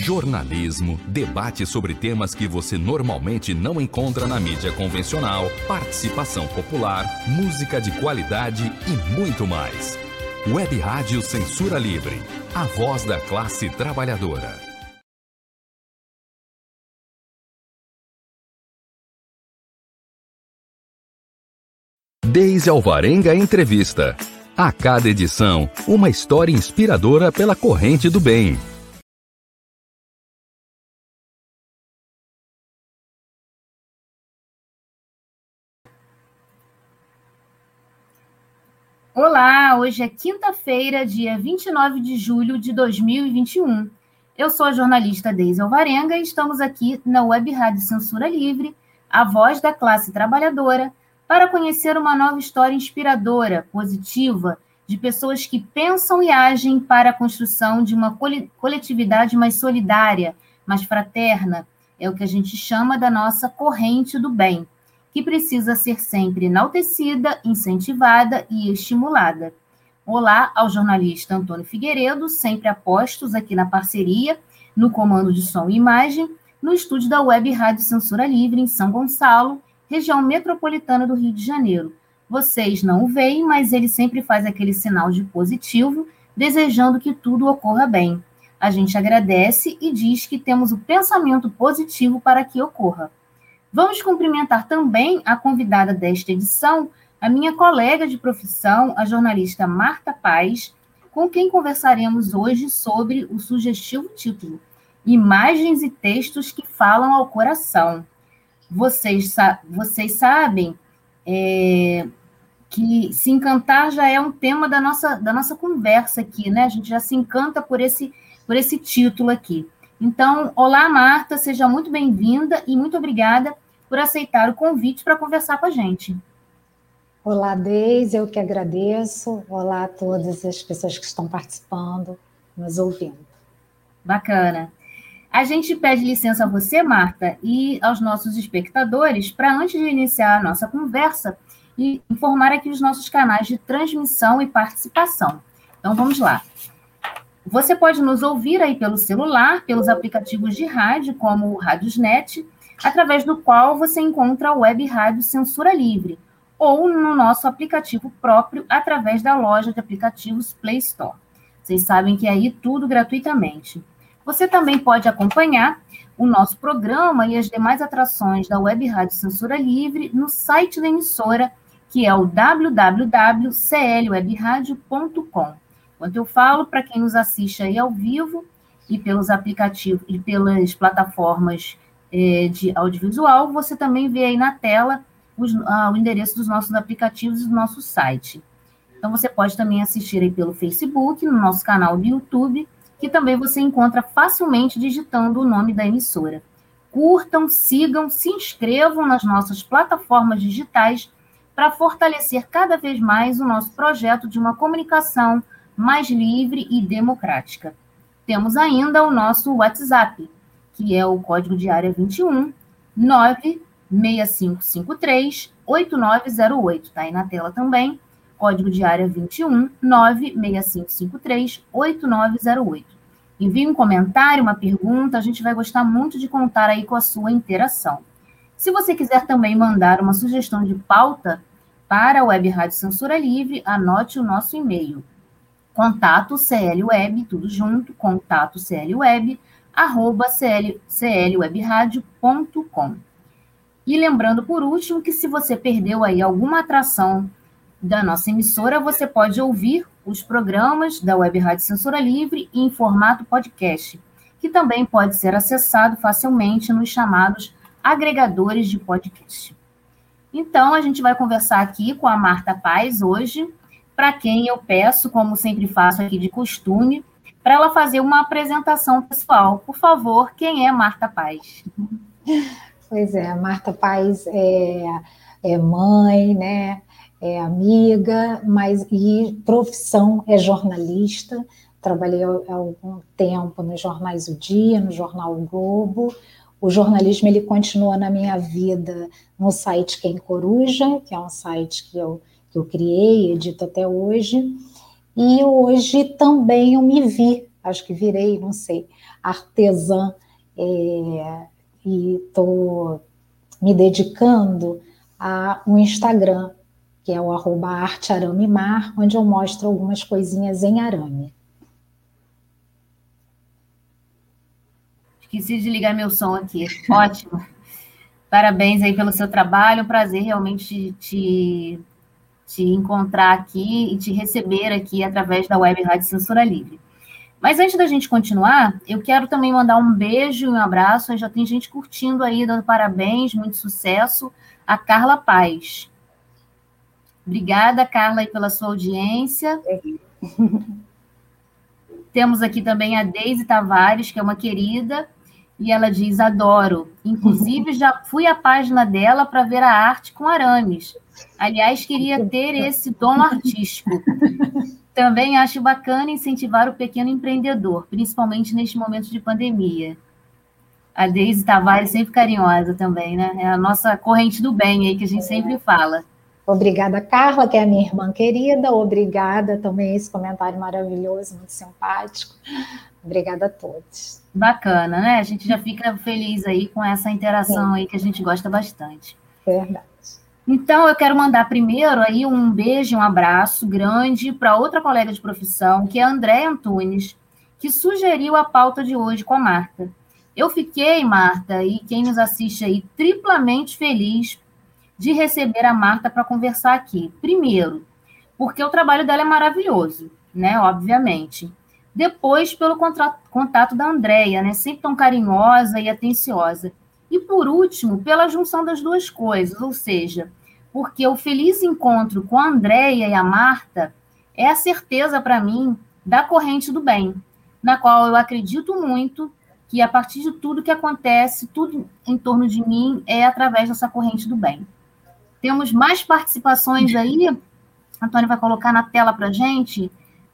Jornalismo, debate sobre temas que você normalmente não encontra na mídia convencional, participação popular, música de qualidade e muito mais. Web Rádio Censura Livre, a voz da classe trabalhadora. Desde Alvarenga Entrevista. A cada edição, uma história inspiradora pela corrente do bem. Olá, hoje é quinta-feira, dia 29 de julho de 2021. Eu sou a jornalista Deise Alvarenga e estamos aqui na Web Rádio Censura Livre, a voz da classe trabalhadora, para conhecer uma nova história inspiradora, positiva, de pessoas que pensam e agem para a construção de uma coletividade mais solidária, mais fraterna. É o que a gente chama da nossa corrente do bem que precisa ser sempre enaltecida, incentivada e estimulada. Olá ao jornalista Antônio Figueiredo, sempre apostos aqui na parceria, no comando de som e imagem, no estúdio da Web Rádio Censura Livre, em São Gonçalo, região metropolitana do Rio de Janeiro. Vocês não o veem, mas ele sempre faz aquele sinal de positivo, desejando que tudo ocorra bem. A gente agradece e diz que temos o pensamento positivo para que ocorra. Vamos cumprimentar também a convidada desta edição, a minha colega de profissão, a jornalista Marta Paz, com quem conversaremos hoje sobre o sugestivo título Imagens e Textos que Falam ao Coração. Vocês, vocês sabem é, que se encantar já é um tema da nossa, da nossa conversa aqui, né? A gente já se encanta por esse, por esse título aqui. Então, olá, Marta, seja muito bem-vinda e muito obrigada por aceitar o convite para conversar com a gente. Olá, Deise, eu que agradeço. Olá a todas as pessoas que estão participando, nos ouvindo. Bacana. A gente pede licença a você, Marta, e aos nossos espectadores, para antes de iniciar a nossa conversa, informar aqui os nossos canais de transmissão e participação. Então, vamos lá. Você pode nos ouvir aí pelo celular, pelos aplicativos de rádio, como o Radiosnet, através do qual você encontra a web rádio Censura Livre, ou no nosso aplicativo próprio, através da loja de aplicativos Play Store. Vocês sabem que é aí tudo gratuitamente. Você também pode acompanhar o nosso programa e as demais atrações da Web Rádio Censura Livre no site da emissora, que é o www.clwebradio.com. Enquanto eu falo, para quem nos assiste aí ao vivo e pelos aplicativos e pelas plataformas é, de audiovisual, você também vê aí na tela os, ah, o endereço dos nossos aplicativos e do nosso site. Então, você pode também assistir aí pelo Facebook, no nosso canal do YouTube, que também você encontra facilmente digitando o nome da emissora. Curtam, sigam, se inscrevam nas nossas plataformas digitais para fortalecer cada vez mais o nosso projeto de uma comunicação mais livre e democrática. Temos ainda o nosso WhatsApp, que é o código de área 21 96553 8908. Está aí na tela também. Código de área 21 96553 8908. Envie um comentário, uma pergunta, a gente vai gostar muito de contar aí com a sua interação. Se você quiser também mandar uma sugestão de pauta para a Web Rádio Censura Livre, anote o nosso e-mail. Contato CLWeb, tudo junto, contato CLWeb, arroba cl. E lembrando, por último, que se você perdeu aí alguma atração da nossa emissora, você pode ouvir os programas da Web Rádio Censura Livre em formato podcast, que também pode ser acessado facilmente nos chamados agregadores de podcast. Então, a gente vai conversar aqui com a Marta Paz hoje, para quem eu peço, como sempre faço aqui de costume, para ela fazer uma apresentação pessoal. Por favor, quem é Marta Paz? Pois é, Marta Paz é, é mãe, né? É amiga, mas e profissão é jornalista. Trabalhei há algum tempo nos jornais O Dia, no jornal o Globo. O jornalismo ele continua na minha vida no site Quem Coruja, que é um site que eu, que eu criei, edito até hoje. E hoje também eu me vi acho que virei, não sei, artesã é, e estou me dedicando a um Instagram, que é o artearamemar, onde eu mostro algumas coisinhas em arame. Esqueci de ligar meu som aqui. Ótimo. Parabéns aí pelo seu trabalho. prazer realmente te, te encontrar aqui e te receber aqui através da Web Rádio Censura Livre. Mas antes da gente continuar, eu quero também mandar um beijo e um abraço. Já tem gente curtindo aí, dando parabéns, muito sucesso. A Carla Paz. Obrigada, Carla, aí, pela sua audiência. Temos aqui também a Deise Tavares, que é uma querida, e ela diz: adoro. Inclusive, já fui à página dela para ver a arte com arames. Aliás, queria ter esse dom artístico. Também acho bacana incentivar o pequeno empreendedor, principalmente neste momento de pandemia. A Deise Tavares sempre carinhosa também, né? É a nossa corrente do bem aí que a gente sempre fala. Obrigada, Carla, que é a minha irmã querida. Obrigada também esse comentário maravilhoso, muito simpático. Obrigada a todos. Bacana, né? A gente já fica feliz aí com essa interação Sim. aí que a gente gosta bastante. Verdade. Então, eu quero mandar primeiro aí um beijo, um abraço grande para outra colega de profissão, que é a Andréa Antunes, que sugeriu a pauta de hoje com a Marta. Eu fiquei, Marta, e quem nos assiste aí, triplamente feliz de receber a Marta para conversar aqui. Primeiro, porque o trabalho dela é maravilhoso, né? Obviamente. Depois, pelo contato da Andréia, né? Sempre tão carinhosa e atenciosa. E por último, pela junção das duas coisas, ou seja, porque o feliz encontro com a Andréia e a Marta é a certeza para mim da corrente do bem, na qual eu acredito muito que a partir de tudo que acontece, tudo em torno de mim é através dessa corrente do bem. Temos mais participações aí. Antônio vai colocar na tela para gente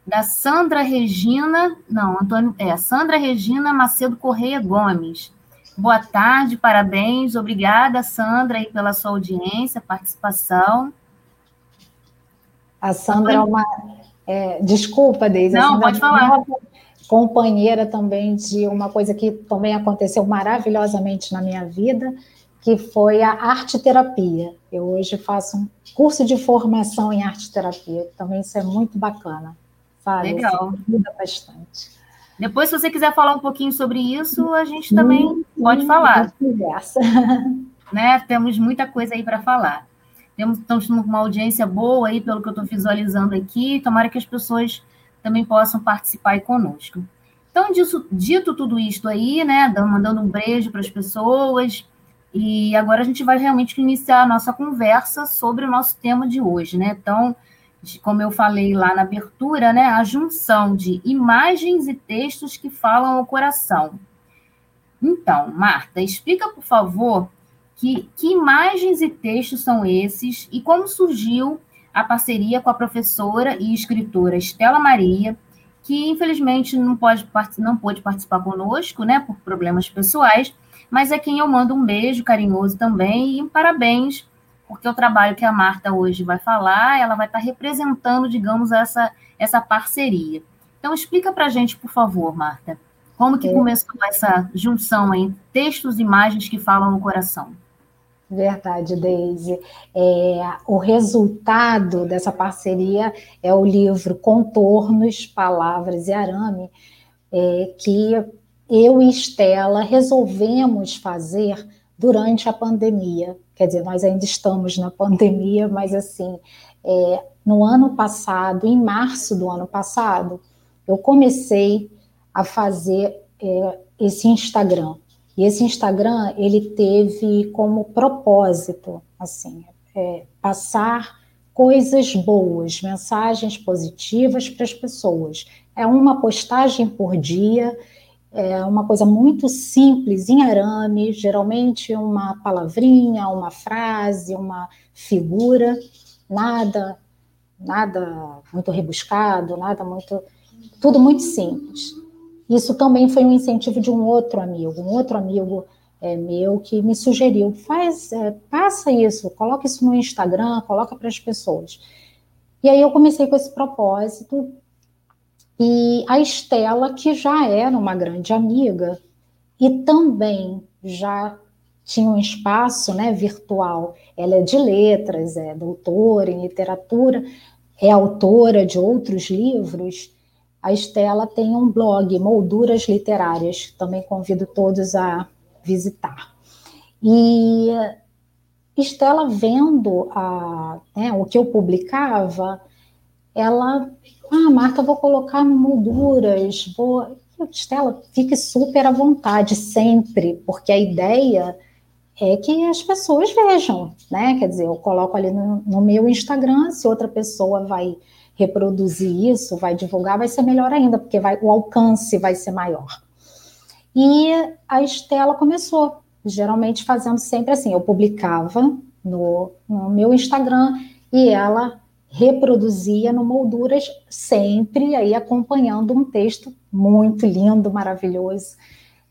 da Sandra Regina, não, Antônio, é, Sandra Regina Macedo Correia Gomes. Boa tarde, parabéns, obrigada, Sandra, aí, pela sua audiência, participação. A Sandra é uma. É, desculpa, Deise. Não, pode é falar. Companheira também de uma coisa que também aconteceu maravilhosamente na minha vida, que foi a arte terapia. Eu hoje faço um curso de formação em arte terapia, também isso é muito bacana sabe? Legal. Ajuda bastante. Depois, se você quiser falar um pouquinho sobre isso, a gente também hum, pode hum, falar. Conversa. Né? Temos muita coisa aí para falar. Temos, estamos com uma audiência boa aí, pelo que eu estou visualizando aqui. Tomara que as pessoas também possam participar aí conosco. Então, disso, dito tudo isto aí, né? Mandando um beijo para as pessoas. E agora a gente vai realmente iniciar a nossa conversa sobre o nosso tema de hoje, né? Então, como eu falei lá na abertura, né, a junção de imagens e textos que falam ao coração. Então, Marta, explica, por favor, que, que imagens e textos são esses e como surgiu a parceria com a professora e escritora Estela Maria, que infelizmente não, pode, não pôde participar conosco, né, por problemas pessoais, mas é quem eu mando um beijo carinhoso também e parabéns porque o trabalho que a Marta hoje vai falar, ela vai estar representando, digamos, essa, essa parceria. Então, explica para a gente, por favor, Marta, como que é. começou essa junção em textos e imagens que falam no coração? Verdade, Deise. É, o resultado dessa parceria é o livro Contornos, Palavras e Arame, é, que eu e Estela resolvemos fazer durante a pandemia. Quer dizer, nós ainda estamos na pandemia, mas assim, é, no ano passado, em março do ano passado, eu comecei a fazer é, esse Instagram. E esse Instagram, ele teve como propósito, assim, é, passar coisas boas, mensagens positivas para as pessoas. É uma postagem por dia é uma coisa muito simples, em arame, geralmente uma palavrinha, uma frase, uma figura, nada, nada muito rebuscado, nada muito, tudo muito simples. Isso também foi um incentivo de um outro amigo, um outro amigo é, meu que me sugeriu, faz, é, passa isso, coloca isso no Instagram, coloca para as pessoas. E aí eu comecei com esse propósito E a Estela, que já era uma grande amiga e também já tinha um espaço né, virtual. Ela é de letras, é doutora em literatura, é autora de outros livros. A Estela tem um blog, Molduras Literárias, também convido todos a visitar. E Estela, vendo a, né, o que eu publicava, ela, ah, Marta, vou colocar no Molduras, vou. Estela, fique super à vontade sempre, porque a ideia é que as pessoas vejam, né? Quer dizer, eu coloco ali no, no meu Instagram, se outra pessoa vai reproduzir isso, vai divulgar, vai ser melhor ainda, porque vai, o alcance vai ser maior. E a Estela começou, geralmente fazendo sempre assim, eu publicava no, no meu Instagram e ela reproduzia no Molduras sempre aí acompanhando um texto muito lindo, maravilhoso.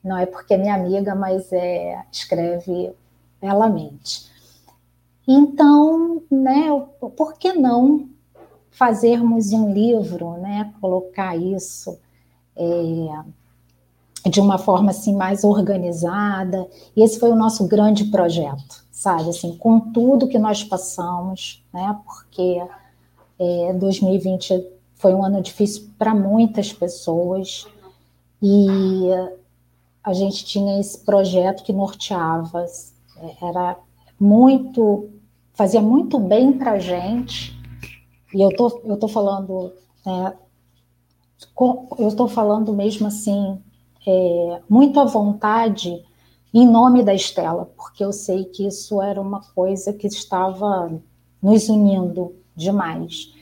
Não é porque é minha amiga, mas é, escreve belamente. Então, né, por que não fazermos um livro, né, colocar isso é, de uma forma assim mais organizada? E esse foi o nosso grande projeto, sabe? Assim, com tudo que nós passamos, né? Porque é, 2020 foi um ano difícil para muitas pessoas. E a gente tinha esse projeto que norteava, era muito, fazia muito bem para a gente, e eu tô, eu tô falando, né, eu estou falando mesmo assim, é, muito à vontade, em nome da Estela, porque eu sei que isso era uma coisa que estava nos unindo demais.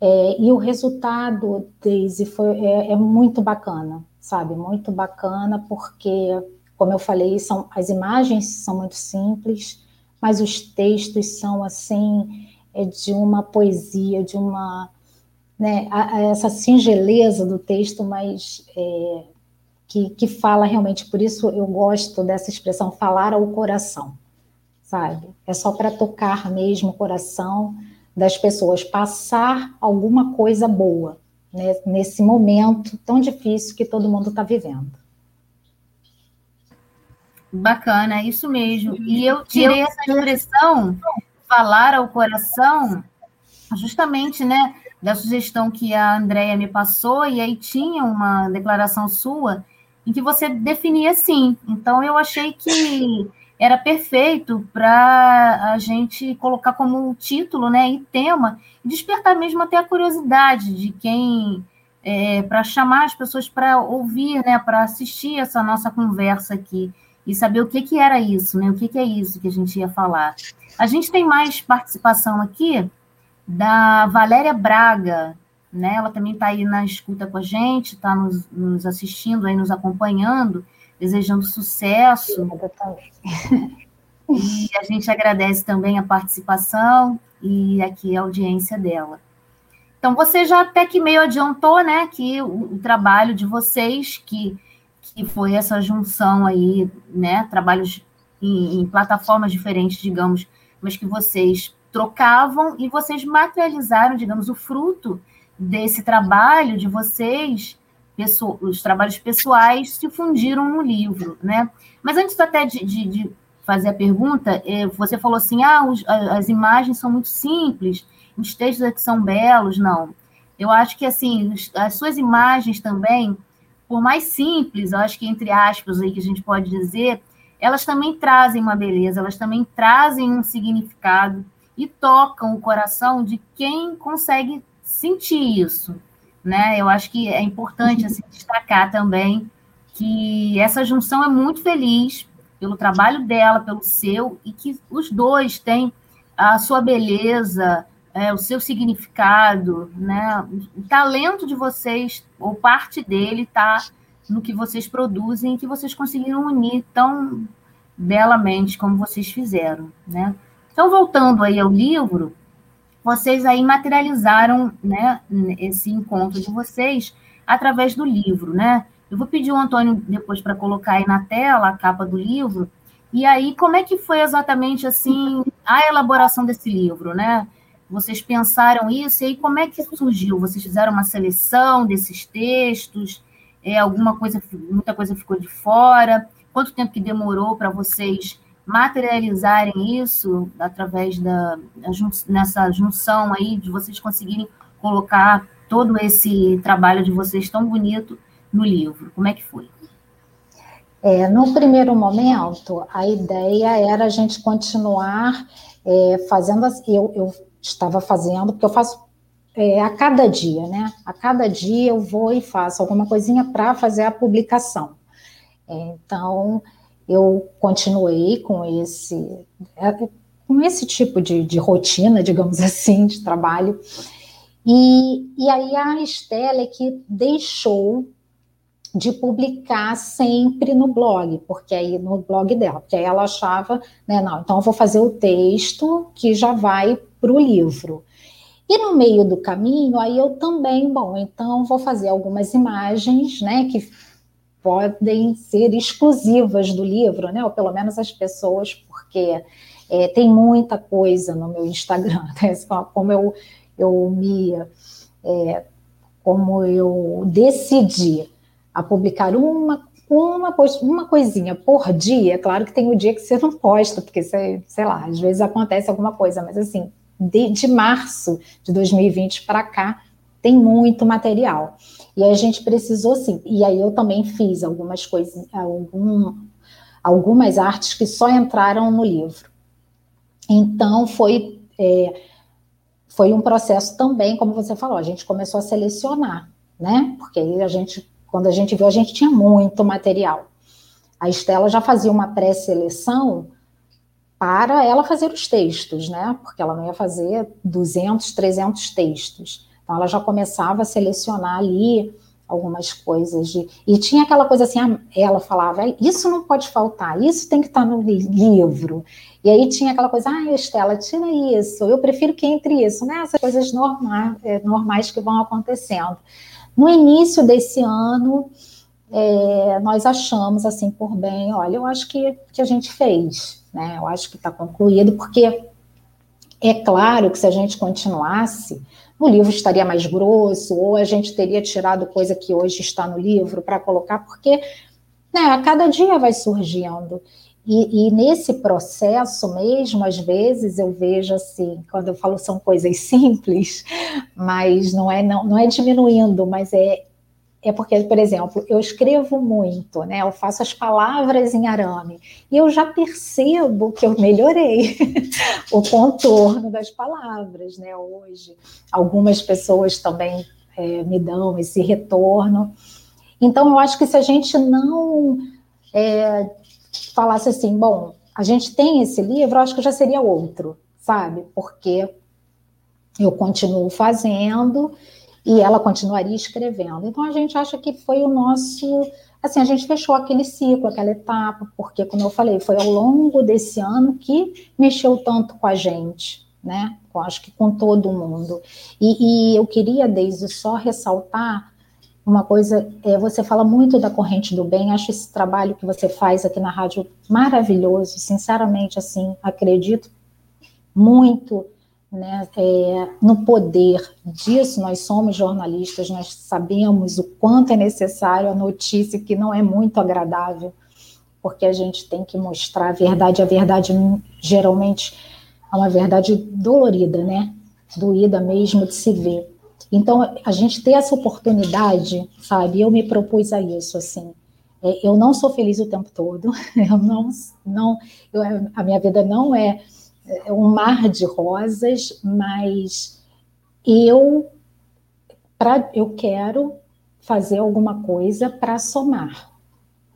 É, e o resultado, Daisy, foi, é, é, muito bacana, sabe? Muito bacana, porque, como eu falei, são, as imagens são muito simples, mas os textos são, assim, é de uma poesia, de uma... Né, a, a essa singeleza do texto, mas é, que, que fala realmente, por isso eu gosto dessa expressão, falar ao coração, sabe? É só para tocar mesmo o coração, das pessoas passar alguma coisa boa né, nesse momento tão difícil que todo mundo está vivendo. Bacana, é isso mesmo. E eu tirei essa expressão, falar ao coração, justamente, né, da sugestão que a Andrea me passou, e aí tinha uma declaração sua em que você definia assim. Então, eu achei que era perfeito para a gente colocar como título né, e tema, despertar mesmo até a curiosidade de quem, é, para chamar as pessoas para ouvir, né, para assistir essa nossa conversa aqui e saber o que, que era isso, né, o que, que é isso que a gente ia falar. A gente tem mais participação aqui da Valéria Braga, né, ela também está aí na escuta com a gente, está nos, nos assistindo, aí nos acompanhando, desejando sucesso. E a gente agradece também a participação e aqui a audiência dela. Então, você já até que meio adiantou, né, que o, o trabalho de vocês, que, que foi essa junção aí, né, trabalhos em, em plataformas diferentes, digamos, mas que vocês trocavam e vocês materializaram, digamos, o fruto desse trabalho de vocês os trabalhos pessoais se fundiram no livro, né? Mas antes até de, de, de fazer a pergunta, é, você falou assim, ah, os, as imagens são muito simples, os textos aqui são belos, não. Eu acho que, assim, as suas imagens também, por mais simples, eu acho que entre aspas aí que a gente pode dizer, elas também trazem uma beleza, elas também trazem um significado e tocam o coração de quem consegue sentir isso, né? Eu acho que é importante assim, destacar também que essa junção é muito feliz pelo trabalho dela, pelo seu, e que os dois têm a sua beleza, é, o seu significado, né? O talento de vocês, ou parte dele, está no que vocês produzem e que vocês conseguiram unir tão belamente como vocês fizeram, né? Então, voltando aí ao livro, vocês aí materializaram né, esse encontro de vocês através do livro, né? Eu vou pedir o Antônio depois para colocar aí na tela a capa do livro. E aí, como é que foi exatamente assim a elaboração desse livro, né? Vocês pensaram isso? E aí, como é que surgiu? Vocês fizeram uma seleção desses textos? É, alguma coisa, muita coisa ficou de fora? Quanto tempo que demorou para vocês materializarem isso através da nessa junção aí de vocês conseguirem colocar todo esse trabalho de vocês tão bonito no livro? Como é que foi? É, no primeiro momento, a ideia era a gente continuar é, fazendo. Eu, eu estava fazendo, porque eu faço é, a cada dia, né? A cada dia eu vou e faço alguma coisinha para fazer a publicação. Então, eu continuei com esse, é, com esse tipo de, de rotina, digamos assim, de trabalho. E, e aí a Estela é que deixou de publicar sempre no blog, porque aí no blog dela, porque aí ela achava, né, não, então eu vou fazer o texto que já vai para o livro. E no meio do caminho, aí eu também, bom, então vou fazer algumas imagens, né, que podem ser exclusivas do livro, né, ou pelo menos as pessoas, porque é, tem muita coisa no meu Instagram, né, como eu, eu me, é, como eu decidi a publicar uma, uma, uma coisinha por dia. Claro que tem o dia que você não posta, porque você, sei lá, às vezes acontece alguma coisa, mas assim, de, de março de 2020 para cá, tem muito material. E a gente precisou sim. E aí eu também fiz algumas coisas, algum, algumas artes que só entraram no livro. Então foi é, foi um processo também, como você falou, a gente começou a selecionar, né? Porque aí a gente quando a gente viu, a gente tinha muito material. A Estela já fazia uma pré-seleção para ela fazer os textos, né? Porque ela não ia fazer 200, 300 textos. Então, ela já começava a selecionar ali algumas coisas. De... E tinha aquela coisa assim, ela falava, isso não pode faltar, isso tem que estar no livro. E aí tinha aquela coisa, ah, Estela, tira isso, eu prefiro que entre isso, né? Essas coisas normais, é, normais que vão acontecendo. No início desse ano, é, nós achamos, assim, por bem, olha, eu acho que, que a gente fez, né? Eu acho que está concluído, porque é claro que se a gente continuasse, o livro estaria mais grosso, ou a gente teria tirado coisa que hoje está no livro para colocar, porque né, a cada dia vai surgindo. E, e, nesse processo mesmo, às vezes eu vejo assim, quando eu falo são coisas simples, mas não é não, não é diminuindo, mas é é porque, por exemplo, eu escrevo muito, né? Eu faço as palavras em arame e eu já percebo que eu melhorei o contorno das palavras, né? Hoje, algumas pessoas também é, me dão esse retorno. Então, eu acho que se a gente não é, falasse assim, bom, a gente tem esse livro, eu acho que já seria outro, sabe? Porque eu continuo fazendo e ela continuaria escrevendo. Então a gente acha que foi o nosso, assim, a gente fechou aquele ciclo, aquela etapa, porque como eu falei, foi ao longo desse ano que mexeu tanto com a gente, né? Eu acho que com todo mundo. E, e eu queria, desde só ressaltar uma coisa, é, você fala muito da corrente do bem, acho esse trabalho que você faz aqui na rádio maravilhoso, sinceramente, assim, acredito muito né, é, no poder disso, nós somos jornalistas, nós sabemos o quanto é necessário a notícia que não é muito agradável, porque a gente tem que mostrar a verdade, a verdade geralmente é uma verdade dolorida, né, doída mesmo de se ver, então, a gente ter essa oportunidade, sabe? Eu me propus a isso, assim. É, eu não sou feliz o tempo todo. Eu não, não, eu, a minha vida não é, é um mar de rosas, mas eu, pra, eu quero fazer alguma coisa para somar,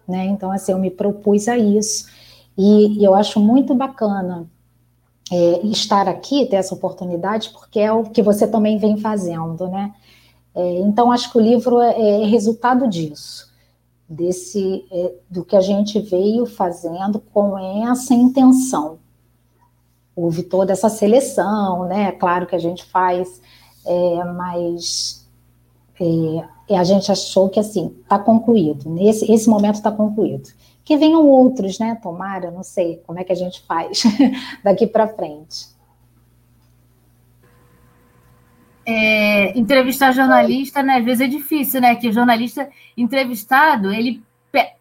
né? Então, assim, eu me propus a isso. E, e eu acho muito bacana é, estar aqui, ter essa oportunidade, porque é o que você também vem fazendo, né? É, então, acho que o livro é, é resultado disso, desse é, do que a gente veio fazendo com essa intenção. Houve toda essa seleção, né? Claro que a gente faz, é, mas é, a gente achou que assim está concluído. Nesse esse momento está concluído que venham outros, né? Tomara, não sei como é que a gente faz daqui para frente. é, entrevistar jornalista, né, às vezes é difícil, né? Que o jornalista entrevistado, ele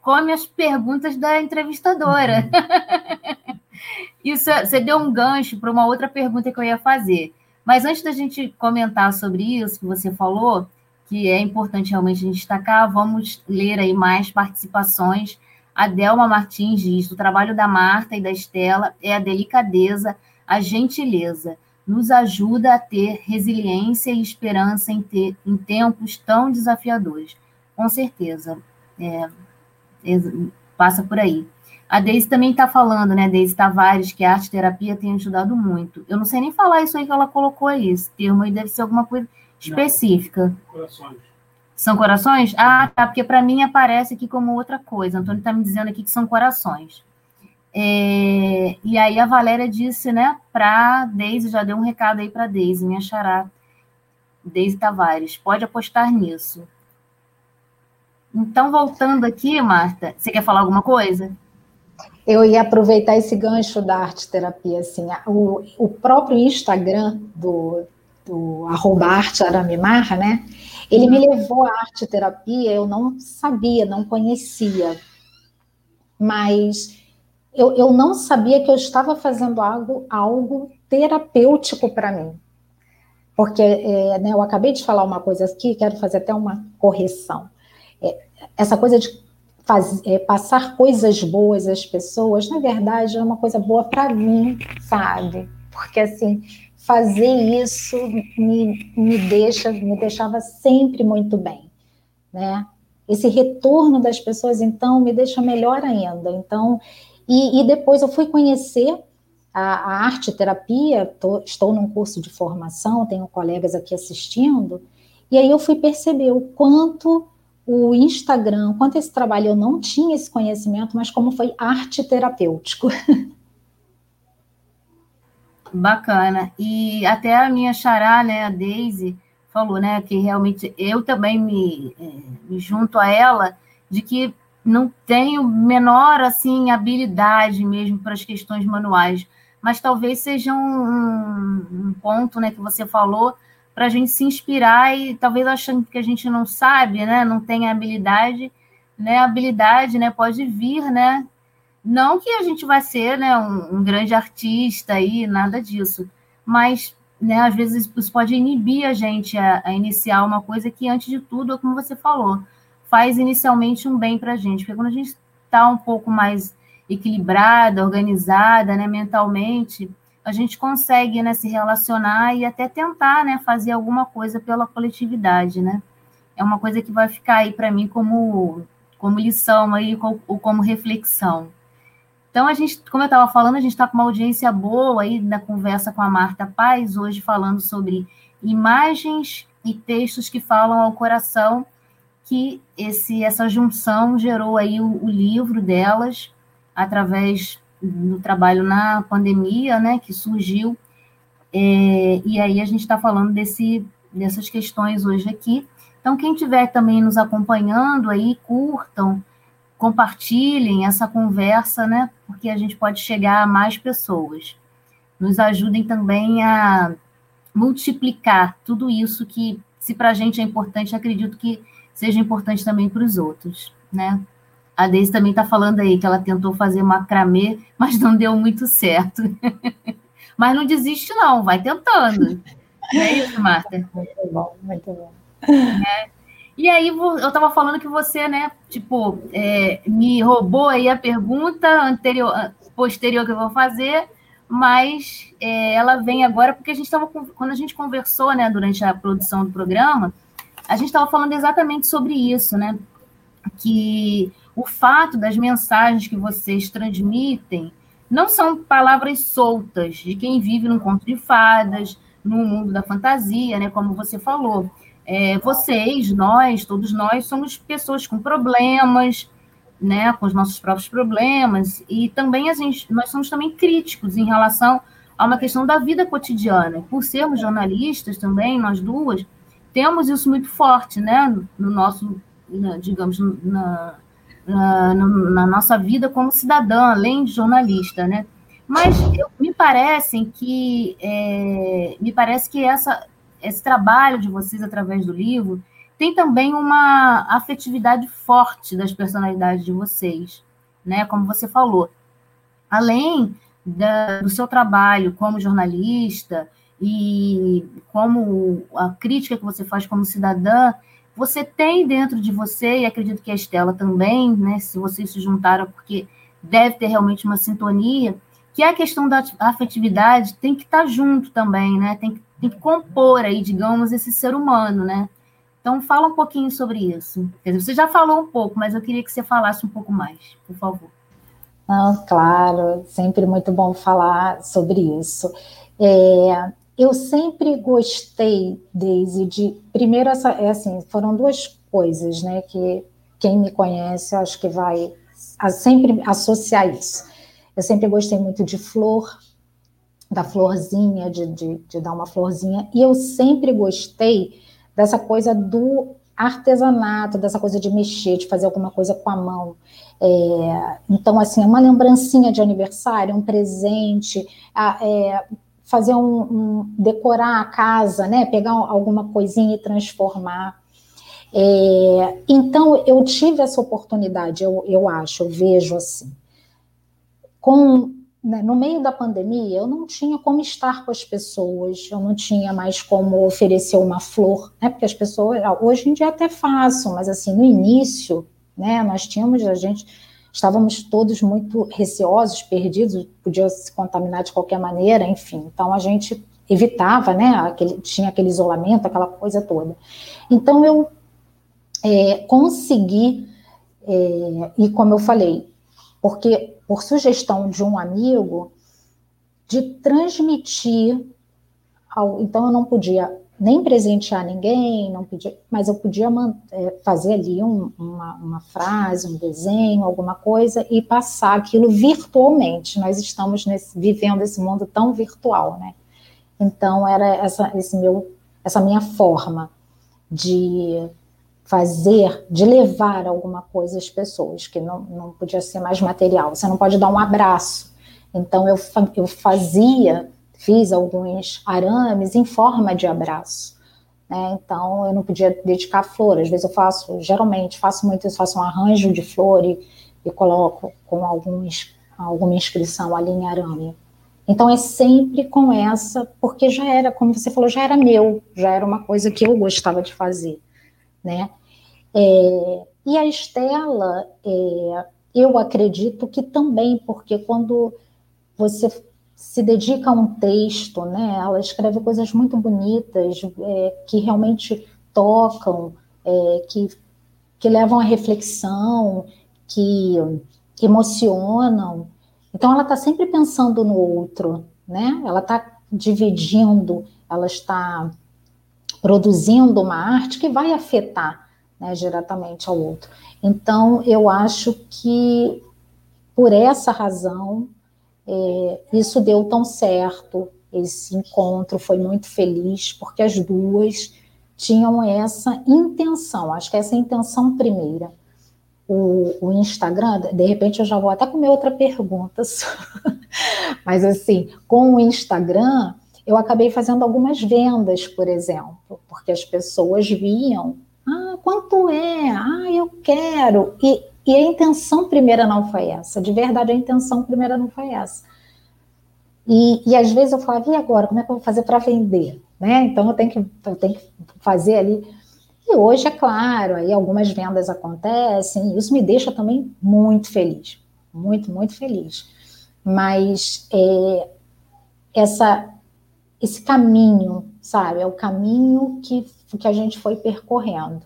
come as perguntas da entrevistadora. Uhum. Isso, você deu um gancho para uma outra pergunta que eu ia fazer. Mas antes da gente comentar sobre isso que você falou, que é importante realmente a gente destacar, vamos ler aí mais participações. A Delma Martins diz: o trabalho da Marta e da Estela é a delicadeza, a gentileza nos ajuda a ter resiliência e esperança em, ter, em tempos tão desafiadores. Com certeza, é, passa por aí. A Deise também está falando, né, Deise Tavares, que a arte terapia tem ajudado muito. Eu não sei nem falar isso aí que ela colocou aí, esse termo aí deve ser alguma coisa específica. Não, corações. São corações? Ah, tá, porque para mim aparece aqui como outra coisa. Antônio está me dizendo aqui que são corações. É, e aí a Valéria disse, né, para Deise, já deu um recado aí para Deise, minha xará, Deise Tavares, pode apostar nisso. Então, voltando aqui, Marta, você quer falar alguma coisa? Eu ia aproveitar esse gancho da arte terapia, assim, o, o próprio Instagram do, do arroba arte aramimar, né, ele me uhum. levou à arte terapia, eu não sabia, não conhecia, mas eu, eu não sabia que eu estava fazendo algo, algo terapêutico para mim. Porque é, né, eu acabei de falar uma coisa aqui, quero fazer até uma correção. É, essa coisa de faz, é, passar coisas boas às pessoas, na verdade, é uma coisa boa para mim, sabe? Porque assim, fazer isso me, me deixa, me deixava sempre muito bem, né? Esse retorno das pessoas, então, me deixa melhor ainda. Então, e, e depois eu fui conhecer a, a arte terapia, tô, estou num curso de formação, tenho colegas aqui assistindo, e aí eu fui perceber o quanto o Instagram, quanto esse trabalho eu não tinha esse conhecimento, mas como foi arte terapêutico. Bacana. E até a minha xará, né, a Daisy, falou, né, que realmente eu também me, é, me junto a ela, de que não tenho menor assim habilidade mesmo para as questões manuais, mas talvez seja um, um ponto, né, que você falou para a gente se inspirar e talvez achando que a gente não sabe, né, não tem habilidade, né, habilidade, né, pode vir, né, não que a gente vai ser, né, um, um grande artista aí, nada disso, mas, né, às vezes isso pode inibir a gente a, a iniciar uma coisa que antes de tudo, é como você falou, faz inicialmente um bem para a gente, porque quando a gente está um pouco mais equilibrada, organizada, né, mentalmente, a gente consegue, né, se relacionar e até tentar, né, fazer alguma coisa pela coletividade, né? É uma coisa que vai ficar aí para mim como como lição aí ou como reflexão. Então a gente, como eu estava falando, a gente está com uma audiência boa aí na conversa com a Marta Paz hoje falando sobre imagens e textos que falam ao coração que esse, essa junção gerou aí o, o livro delas, através do trabalho na pandemia, né, que surgiu, é, e aí a gente está falando desse, dessas questões hoje aqui. Então, quem estiver também nos acompanhando aí, curtam, compartilhem essa conversa, né, porque a gente pode chegar a mais pessoas. Nos ajudem também a multiplicar tudo isso que, se para a gente é importante, acredito que seja importante também para os outros, né? A Deise também está falando aí que ela tentou fazer macramê, mas não deu muito certo. mas não desiste, não, vai tentando. Não é isso, Marta? Muito bom, muito bom. É. E aí, eu estava falando que você, né, tipo, é, me roubou aí a pergunta anterior, posterior que eu vou fazer, mas é, ela vem agora porque a gente estava, quando a gente conversou, né, durante a produção do programa, a gente estava falando exatamente sobre isso, né? Que o fato das mensagens que vocês transmitem não são palavras soltas de quem vive num conto de fadas, no mundo da fantasia, né? Como você falou. É, vocês, nós, todos nós, somos pessoas com problemas, né? Com os nossos próprios problemas, e também a gente, nós somos também críticos em relação a uma questão da vida cotidiana. Por sermos jornalistas também, nós duas, temos isso muito forte, né, no nosso, digamos, na, na, na, nossa vida como cidadã, além de jornalista, né? Mas eu, me parece que é, me parece que essa esse trabalho de vocês através do livro tem também uma afetividade forte das personalidades de vocês, né? Como você falou, além da, do seu trabalho como jornalista e como a crítica que você faz como cidadã, você tem dentro de você, e acredito que a Estela também, né? Se vocês se juntaram, porque deve ter realmente uma sintonia, que a questão da afetividade tem que estar junto também, né? Tem que, tem que compor aí, digamos, esse ser humano, né? Então, fala um pouquinho sobre isso. Você já falou um pouco, mas eu queria que você falasse um pouco mais, por favor. Não, claro, sempre muito bom falar sobre isso. É, eu sempre gostei, Daisy, de. Primeiro, essa, é assim, foram duas coisas, né, que quem me conhece, acho que vai a, sempre associar isso. Eu sempre gostei muito de flor, da florzinha, de, de, de dar uma florzinha, e eu sempre gostei dessa coisa do artesanato, dessa coisa de mexer, de fazer alguma coisa com a mão. É, então, assim, é uma lembrancinha de aniversário, um presente, é, fazer um, um, decorar a casa, né? Pegar alguma coisinha e transformar. É, então, eu tive essa oportunidade, eu, eu acho, eu vejo assim. Com né, no meio da pandemia, eu não tinha como estar com as pessoas, eu não tinha mais como oferecer uma flor, né, porque as pessoas, hoje em dia até faço, mas assim, no início, né, nós tínhamos, a gente, estávamos todos muito receosos, perdidos, podia se contaminar de qualquer maneira, enfim, então a gente evitava, né, aquele, tinha aquele isolamento, aquela coisa toda. Então eu é, consegui, é, e como eu falei, porque por sugestão de um amigo, de transmitir. Ao, então, eu não podia nem presentear ninguém, não podia, mas eu podia é, fazer ali um, uma, uma, frase, um desenho, alguma coisa e passar aquilo virtualmente. Nós estamos nesse, vivendo esse mundo tão virtual, né? Então era essa, esse meu, essa minha forma de fazer, de levar alguma coisa às pessoas, que não, não podia ser mais material. Você não pode dar um abraço. Então, eu, eu fazia, fiz alguns arames em forma de abraço. Né? Então, eu não podia dedicar flor. Às vezes eu faço, geralmente, faço muito isso, faço um arranjo de flor e, e coloco com alguns, alguma inscrição ali em arame. Então é sempre com essa, porque já era, como você falou, já era meu, já era uma coisa que eu gostava de fazer né? É, e a Estela, é, eu acredito que também, porque quando você se dedica a um texto, né, ela escreve coisas muito bonitas, é, que realmente tocam, é, que, que levam à reflexão, que emocionam. Então, ela está sempre pensando no outro, né? Ela está dividindo, ela está produzindo uma arte que vai afetar né, diretamente ao outro. Então, eu acho que por essa razão é, isso deu tão certo, esse encontro foi muito feliz, porque as duas tinham essa intenção, acho que essa é a intenção primeira. O, o, Instagram, de repente eu já vou até comer outra pergunta, mas assim, com o Instagram, eu acabei fazendo algumas vendas, por exemplo, porque as pessoas viam, ah, quanto é? Ah, eu quero. E, e a intenção primeira não foi essa, de verdade a intenção primeira não foi essa. E, e às vezes eu falava, e agora, como é que eu vou fazer para vender? Né? Então eu tenho, que, eu tenho que fazer ali. E hoje, é claro, aí algumas vendas acontecem, isso me deixa também muito feliz, muito, muito feliz. Mas é, essa esse caminho, sabe? É o caminho que, que a gente foi percorrendo.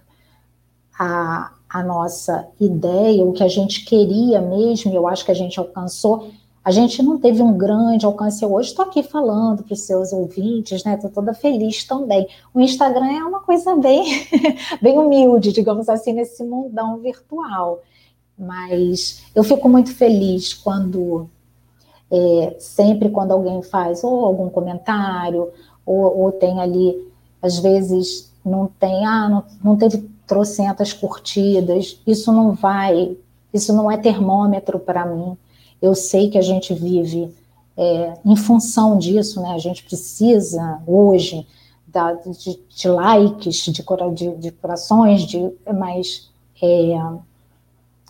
A, a nossa ideia, o que a gente queria mesmo, eu acho que a gente alcançou. A gente não teve um grande alcance. Eu hoje estou aqui falando para os seus ouvintes, né? Estou toda feliz também. O Instagram é uma coisa bem, bem humilde, digamos assim, nesse mundão virtual. Mas eu fico muito feliz quando é, sempre quando alguém faz ou algum comentário, ou, ou, tem ali, às vezes não tem, ah, não, não teve trocentas curtidas, isso não vai, isso não é termômetro para mim. Eu sei que a gente vive é, em função disso, né? A gente precisa hoje da, de, de, likes, de, de, de corações, de, mas é,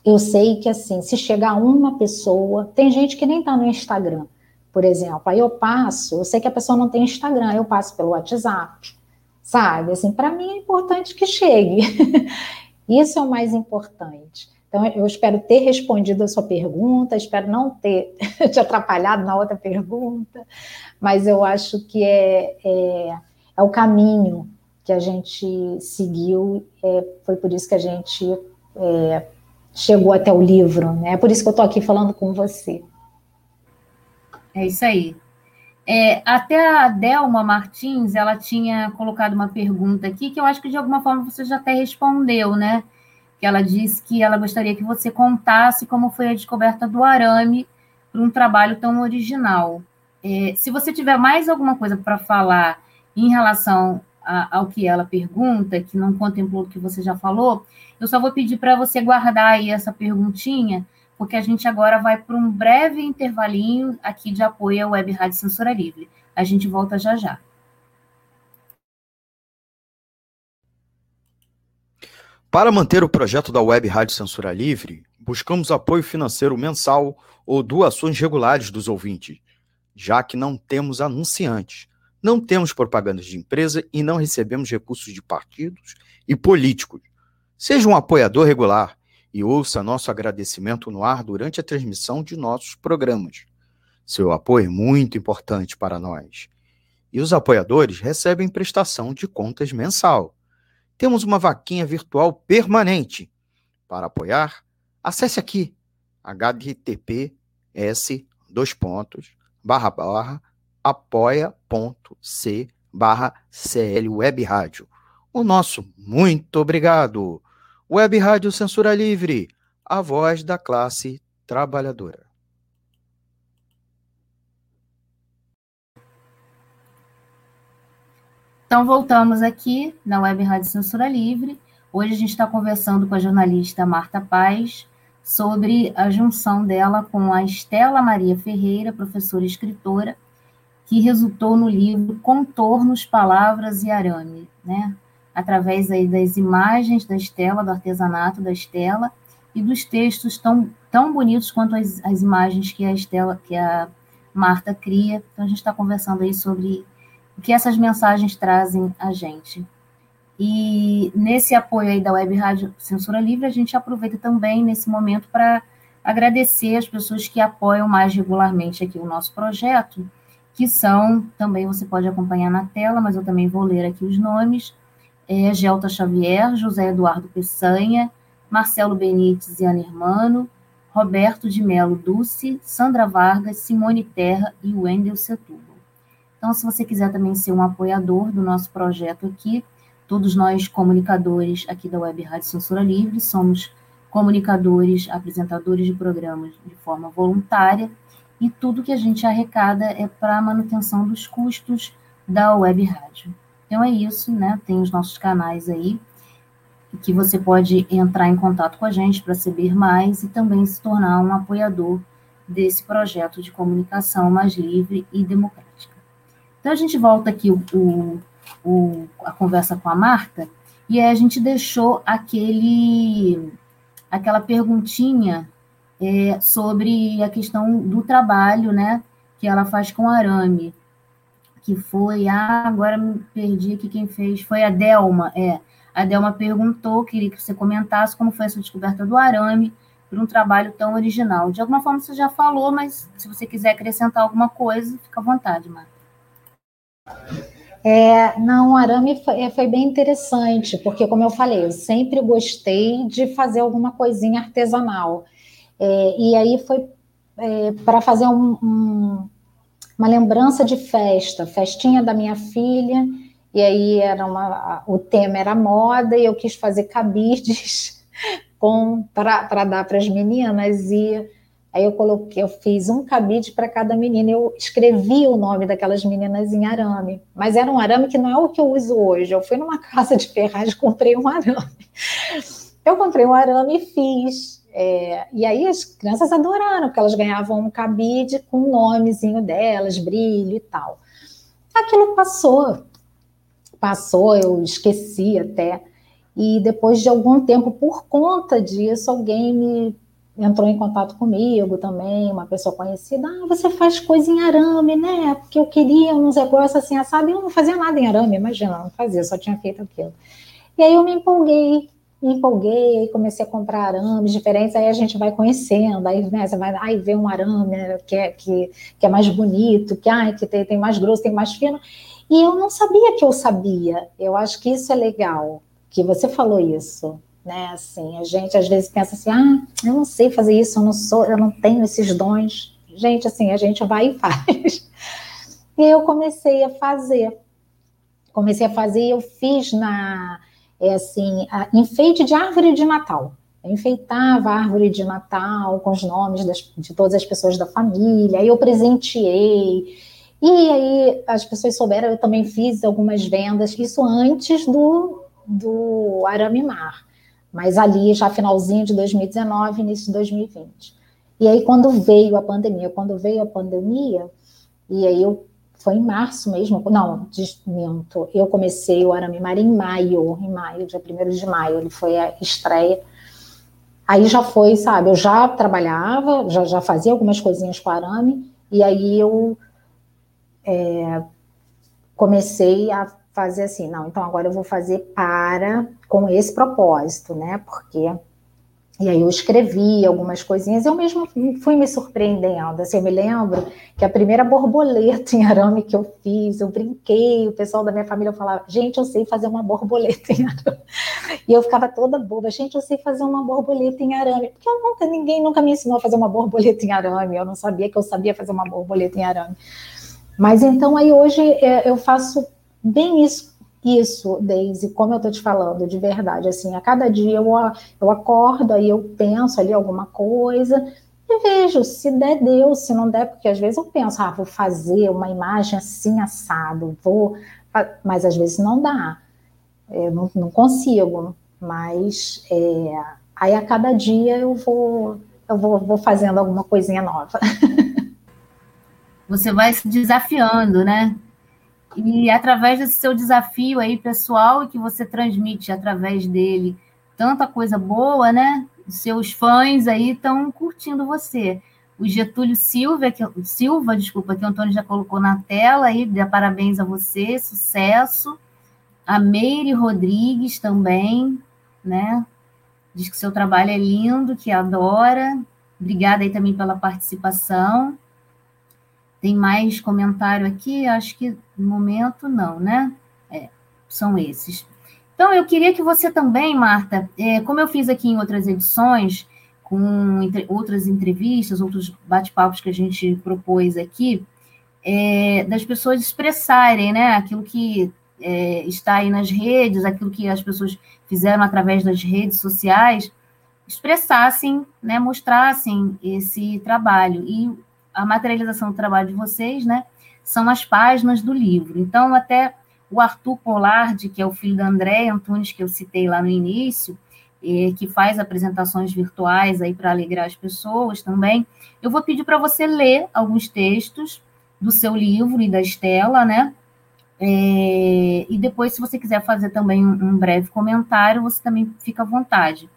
eu sei que assim, se chegar uma pessoa, tem gente que nem está no Instagram, por exemplo, aí eu passo, eu sei que a pessoa não tem Instagram, eu passo pelo WhatsApp, sabe? Assim, para mim é importante que chegue. Isso é o mais importante. Então, eu espero ter respondido a sua pergunta, espero não ter te atrapalhado na outra pergunta, mas eu acho que é, é, é o caminho que a gente seguiu, é, foi por isso que a gente é, chegou até o livro, né? É por isso que eu estou aqui falando com você. É isso aí. É, até a Delma Martins, ela tinha colocado uma pergunta aqui que eu acho que de alguma forma você já até respondeu, né? Que ela disse que ela gostaria que você contasse como foi a descoberta do arame para um trabalho tão original. É, se você tiver mais alguma coisa para falar em relação a, ao que ela pergunta, que não contemplou o que você já falou, eu só vou pedir para você guardar aí essa perguntinha porque a gente agora vai para um breve intervalinho aqui de apoio à Web Rádio Censura Livre. A gente volta já já. Para manter o projeto da Web Rádio Censura Livre, buscamos apoio financeiro mensal ou doações regulares dos ouvintes, já que não temos anunciantes, não temos propagandas de empresa e não recebemos recursos de partidos e políticos. Seja um apoiador regular e ouça nosso agradecimento no ar durante a transmissão de nossos programas. Seu apoio é muito importante para nós. E os apoiadores recebem prestação de contas mensal. Temos uma vaquinha virtual permanente. Para apoiar, acesse aqui https dois pontos barra barra apoia.c barra CL Web Rádio. O nosso muito obrigado. Web Rádio Censura Livre, a voz da classe trabalhadora. Então, voltamos aqui na Web Rádio Censura Livre. Hoje a gente está conversando com a jornalista Marta Paz sobre a junção dela com a Estela Maria Ferreira, professora e escritora, que resultou no livro Contornos, Palavras e Arame, né? Através aí das imagens da Estela, do artesanato da Estela, e dos textos tão, tão bonitos quanto as, as imagens que a Estela, que a Marta cria. Então, a gente está conversando aí sobre o que essas mensagens trazem a gente. E nesse apoio aí da Web Rádio Censura Livre, a gente aproveita também nesse momento para agradecer as pessoas que apoiam mais regularmente aqui o nosso projeto, que são, também você pode acompanhar na tela, mas eu também vou ler aqui os nomes, é, Gelta Xavier, José Eduardo Peçanha, Marcelo Benites e Ana Hermano, Roberto de Melo Dulce, Sandra Vargas, Simone Terra e Wendel Setúbal. Então, se você quiser também ser um apoiador do nosso projeto aqui, todos nós comunicadores aqui da Web Rádio Censura Livre somos comunicadores, apresentadores de programas de forma voluntária e tudo que a gente arrecada é para a manutenção dos custos da Web Rádio. Então é isso, né? Tem os nossos canais aí que você pode entrar em contato com a gente para saber mais e também se tornar um apoiador desse projeto de comunicação mais livre e democrática. Então a gente volta aqui o, o, a conversa com a Marta e aí a gente deixou aquele aquela perguntinha é, sobre a questão do trabalho, né, que ela faz com arame que foi, ah, agora me perdi aqui quem fez, foi a Delma, é. A Delma perguntou, queria que você comentasse como foi essa descoberta do arame por um trabalho tão original. De alguma forma você já falou, mas se você quiser acrescentar alguma coisa, fica à vontade, Marta. É, não, o arame foi, é, foi, bem interessante, porque, como eu falei, eu sempre gostei de fazer alguma coisinha artesanal. É, e aí foi é, para fazer um, um, uma lembrança de festa, festinha da minha filha, e aí era uma, o tema era moda, e eu quis fazer cabides para dar para as meninas, e aí eu coloquei, eu fiz um cabide para cada menina, eu escrevi o nome daquelas meninas em arame, mas era um arame que não é o que eu uso hoje, eu fui numa casa de ferragem e comprei um arame. Eu comprei um arame e fiz, é, e aí as crianças adoraram, porque elas ganhavam um cabide com o nomezinho delas, brilho e tal. Aquilo passou. passou, eu esqueci até. E depois de algum tempo, por conta disso, alguém me entrou em contato comigo também, uma pessoa conhecida. Ah, você faz coisa em arame, né? Porque eu queria uns negócios assim, assado. Eu não fazia nada em arame, imagina, não fazia, só tinha feito aquilo. E aí eu me empolguei, me empolguei, comecei a comprar arames diferentes, aí a gente vai conhecendo, aí né, você vai aí vê um arame né, que, é, que, que é mais bonito, que, ah, que tem, tem mais grosso, tem mais fino. E eu não sabia que eu sabia. Eu acho que isso é legal, que você falou isso, né? Assim, a gente às vezes pensa assim, ah, eu não sei fazer isso, eu não sou, eu não tenho esses dons. Gente, assim, a gente vai e faz. E eu comecei a fazer. Comecei a fazer, eu fiz na é assim, enfeite de árvore de Natal. Eu enfeitava a árvore de Natal com os nomes das, de todas as pessoas da família, aí eu presenteei, e aí as pessoas souberam, eu também fiz algumas vendas, isso antes do, do Arame Mar, mas ali já finalzinho de 2019, início de 2020. E aí quando veio a pandemia, quando veio a pandemia, e aí eu foi em março mesmo, não, minto, eu comecei o Arame Mar em maio, em maio, dia 1 de maio, ele foi a estreia. Aí já foi, sabe, eu já trabalhava, já, já fazia algumas coisinhas com arame, e aí eu é, comecei a fazer assim, não, então agora eu vou fazer para, com esse propósito, né, porque e aí eu escrevi algumas coisinhas, eu mesmo fui me surpreendendo. Assim, eu me lembro que a primeira borboleta em arame que eu fiz, eu brinquei, o pessoal da minha família falava, gente, eu sei fazer uma borboleta em arame. E eu ficava toda boba, gente, eu sei fazer uma borboleta em arame. Porque eu nunca, ninguém nunca me ensinou a fazer uma borboleta em arame, eu não sabia que eu sabia fazer uma borboleta em arame. Mas então aí hoje é, eu faço bem isso isso, Daisy, como eu estou te falando, de verdade, assim, a cada dia eu, eu acordo, aí eu penso ali alguma coisa e vejo, se der, deu, se não der, porque às vezes eu penso, ah, vou fazer uma imagem assim, assado, vou, mas às vezes não dá, eu não, não consigo, mas é, aí a cada dia eu vou, eu vou, vou fazendo alguma coisinha nova. Você vai se desafiando, né? E através desse seu desafio aí pessoal que você transmite através dele tanta coisa boa, né? Seus fãs aí estão curtindo você. O Getúlio Silva, que, Silva, desculpa, que o Antônio já colocou na tela aí, dá parabéns a você, sucesso. A Meire Rodrigues também, né? Diz que seu trabalho é lindo, que adora. Obrigada aí também pela participação. Tem mais comentário aqui? Acho que no momento não, né? É, são esses. Então, eu queria que você também, Marta, é, como eu fiz aqui em outras edições, com entre, outras entrevistas, outros bate-papos que a gente propôs aqui, é, das pessoas expressarem né, aquilo que é, está aí nas redes, aquilo que as pessoas fizeram através das redes sociais, expressassem, né, mostrassem esse trabalho. E a materialização do trabalho de vocês, né, são as páginas do livro. Então, até o Arthur Polardi, que é o filho da André Antunes, que eu citei lá no início, que faz apresentações virtuais aí para alegrar as pessoas também, eu vou pedir para você ler alguns textos do seu livro e da Estela, né? É, e depois, se você quiser fazer também um, um breve comentário, você também fica à vontade.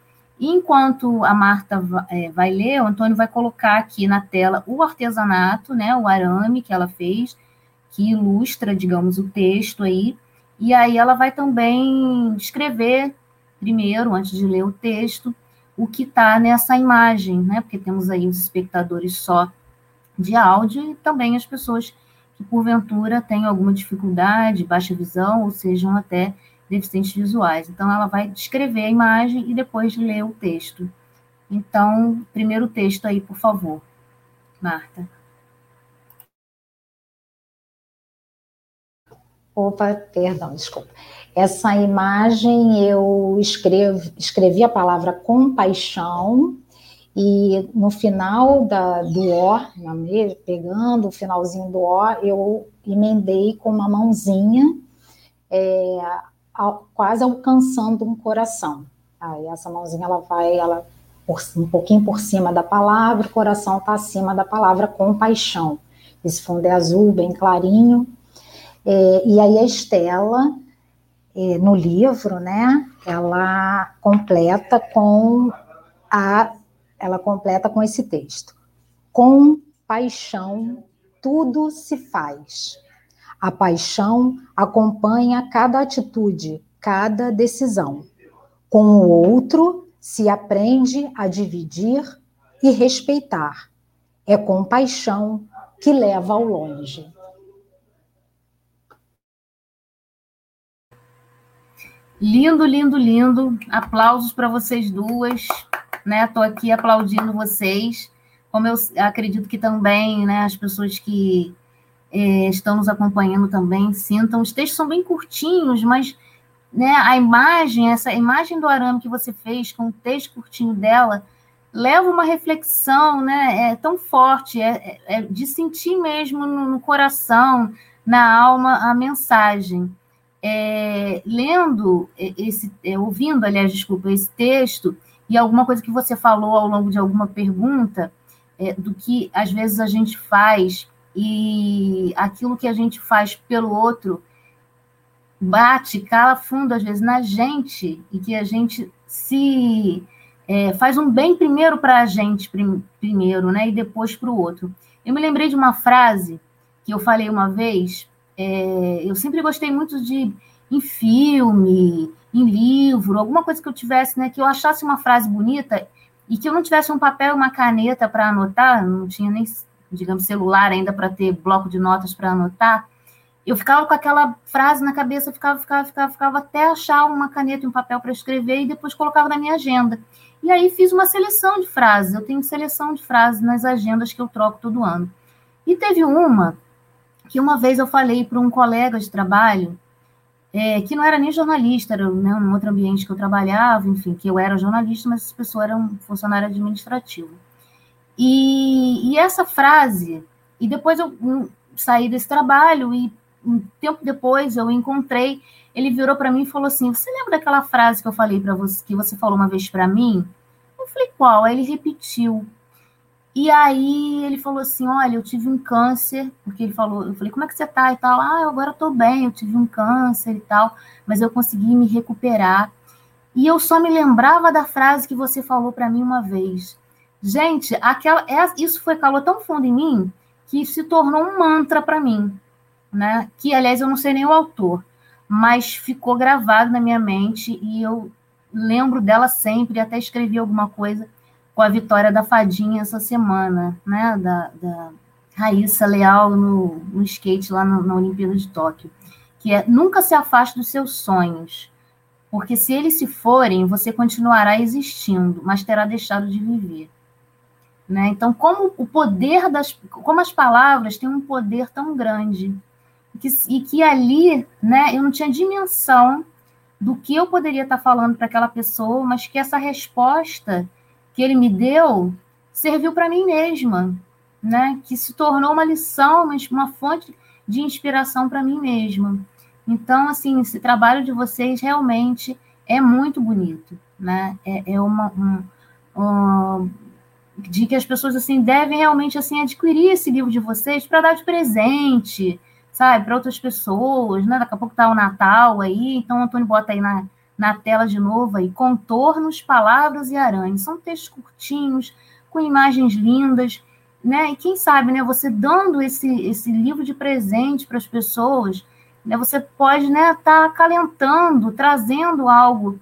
Enquanto a Marta é, vai ler, o Antônio vai colocar aqui na tela o artesanato, né, o arame que ela fez, que ilustra, digamos, o texto aí. E aí ela vai também escrever primeiro, antes de ler o texto, o que está nessa imagem, né? Porque temos aí os espectadores só de áudio e também as pessoas que porventura têm alguma dificuldade, baixa visão, ou sejam até deficientes visuais. Então, ela vai descrever a imagem e depois ler o texto. Então, primeiro texto aí, por favor, Marta. Opa, perdão, desculpa. Essa imagem eu escrevo, escrevi a palavra compaixão e no final da, do O, pegando o finalzinho do O, eu emendei com uma mãozinha é, quase alcançando um coração. Aí essa mãozinha ela vai, ela um pouquinho por cima da palavra, o coração está acima da palavra compaixão. Esse fundo é azul, bem clarinho. É, e aí a Estela, é, no livro, né, ela completa com a, ela completa com esse texto. Com paixão tudo se faz. A paixão acompanha cada atitude, cada decisão. Com o outro se aprende a dividir e respeitar. É com paixão que leva ao longe. Lindo, lindo, lindo. Aplausos para vocês duas. Né? Estou aqui aplaudindo vocês. Como eu acredito que também né, as pessoas que é, estão nos acompanhando também sintam. Os textos são bem curtinhos, mas né, a imagem, essa imagem do arame que você fez com o texto curtinho dela, leva uma reflexão né, é tão forte, é, é, é de sentir mesmo no, no coração, na alma, a mensagem é, lendo esse, é, ouvindo, aliás, desculpa, esse texto, e alguma coisa que você falou ao longo de alguma pergunta, é, do que às vezes a gente faz e aquilo que a gente faz pelo outro bate, cala fundo às vezes na gente e que a gente se é, faz um bem primeiro para a gente prim, primeiro, né, e depois para o outro. Eu me lembrei de uma frase que eu falei uma vez é, eu sempre gostei muito de em filme, em livro, alguma coisa que eu tivesse, né, que eu achasse uma frase bonita e que eu não tivesse um papel, uma caneta para anotar, não tinha nem, digamos, celular ainda para ter bloco de notas para anotar. Eu ficava com aquela frase na cabeça, ficava, ficava, ficava, ficava até achar uma caneta e um papel para escrever e depois colocava na minha agenda. E aí fiz uma seleção de frases. Eu tenho seleção de frases nas agendas que eu troco todo ano. E teve uma que uma vez eu falei para um colega de trabalho, é, que não era nem jornalista, era né, um outro ambiente que eu trabalhava, enfim, que eu era jornalista, mas essa pessoa era um funcionário administrativo. E, e essa frase, e depois eu um, saí desse trabalho e um tempo depois eu encontrei, ele virou para mim e falou assim: "Você lembra daquela frase que eu falei para você que você falou uma vez para mim?" Eu falei: "Qual?" Aí ele repetiu. E aí ele falou assim: Olha, eu tive um câncer, porque ele falou, eu falei, como é que você tá? E tal, ah, agora eu tô bem, eu tive um câncer e tal, mas eu consegui me recuperar. E eu só me lembrava da frase que você falou para mim uma vez. Gente, aquela, é, isso foi calor tão fundo em mim que se tornou um mantra para mim, né? Que aliás eu não sei nem o autor, mas ficou gravado na minha mente e eu lembro dela sempre, até escrevi alguma coisa com a vitória da Fadinha essa semana, né? Da, da Raíssa Leal no, no skate lá no, na Olimpíada de Tóquio, que é nunca se afaste dos seus sonhos, porque se eles se forem, você continuará existindo, mas terá deixado de viver. Né? Então, como o poder das, como as palavras têm um poder tão grande que, e que ali, né, eu não tinha dimensão do que eu poderia estar falando para aquela pessoa, mas que essa resposta que ele me deu serviu para mim mesma, né? Que se tornou uma lição, uma fonte de inspiração para mim mesma. Então, assim, esse trabalho de vocês realmente é muito bonito, né? É, é uma um, um, de que as pessoas assim devem realmente assim adquirir esse livro de vocês para dar de presente, sabe, para outras pessoas, né? Daqui a pouco tá o Natal aí, então Antônio bota aí na na tela de novo aí, contornos, palavras e aranhas. São textos curtinhos, com imagens lindas, né? E quem sabe, né, você dando esse, esse livro de presente para as pessoas, né, você pode, né, estar tá acalentando, trazendo algo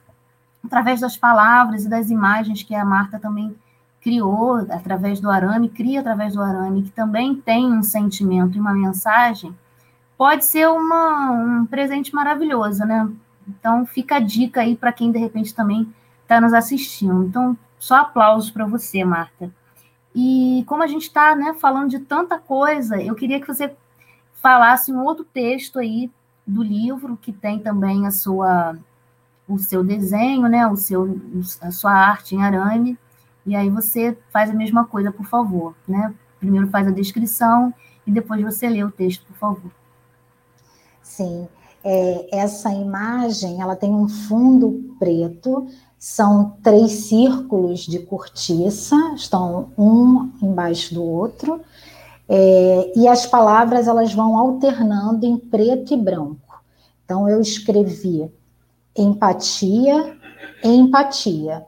através das palavras e das imagens que a Marta também criou através do arame, cria através do arame, que também tem um sentimento e uma mensagem, pode ser uma, um presente maravilhoso, né? Então, fica a dica aí para quem de repente também está nos assistindo. Então, só aplausos para você, Marta. E como a gente está né, falando de tanta coisa, eu queria que você falasse um outro texto aí do livro que tem também a sua o seu desenho, né, o seu a sua arte em arame. E aí você faz a mesma coisa, por favor, né? Primeiro faz a descrição e depois você lê o texto, por favor. Sim é, essa imagem ela tem um fundo preto, são três círculos de cortiça, estão um embaixo do outro, é, e as palavras elas vão alternando em preto e branco. Então eu escrevi empatia empatia.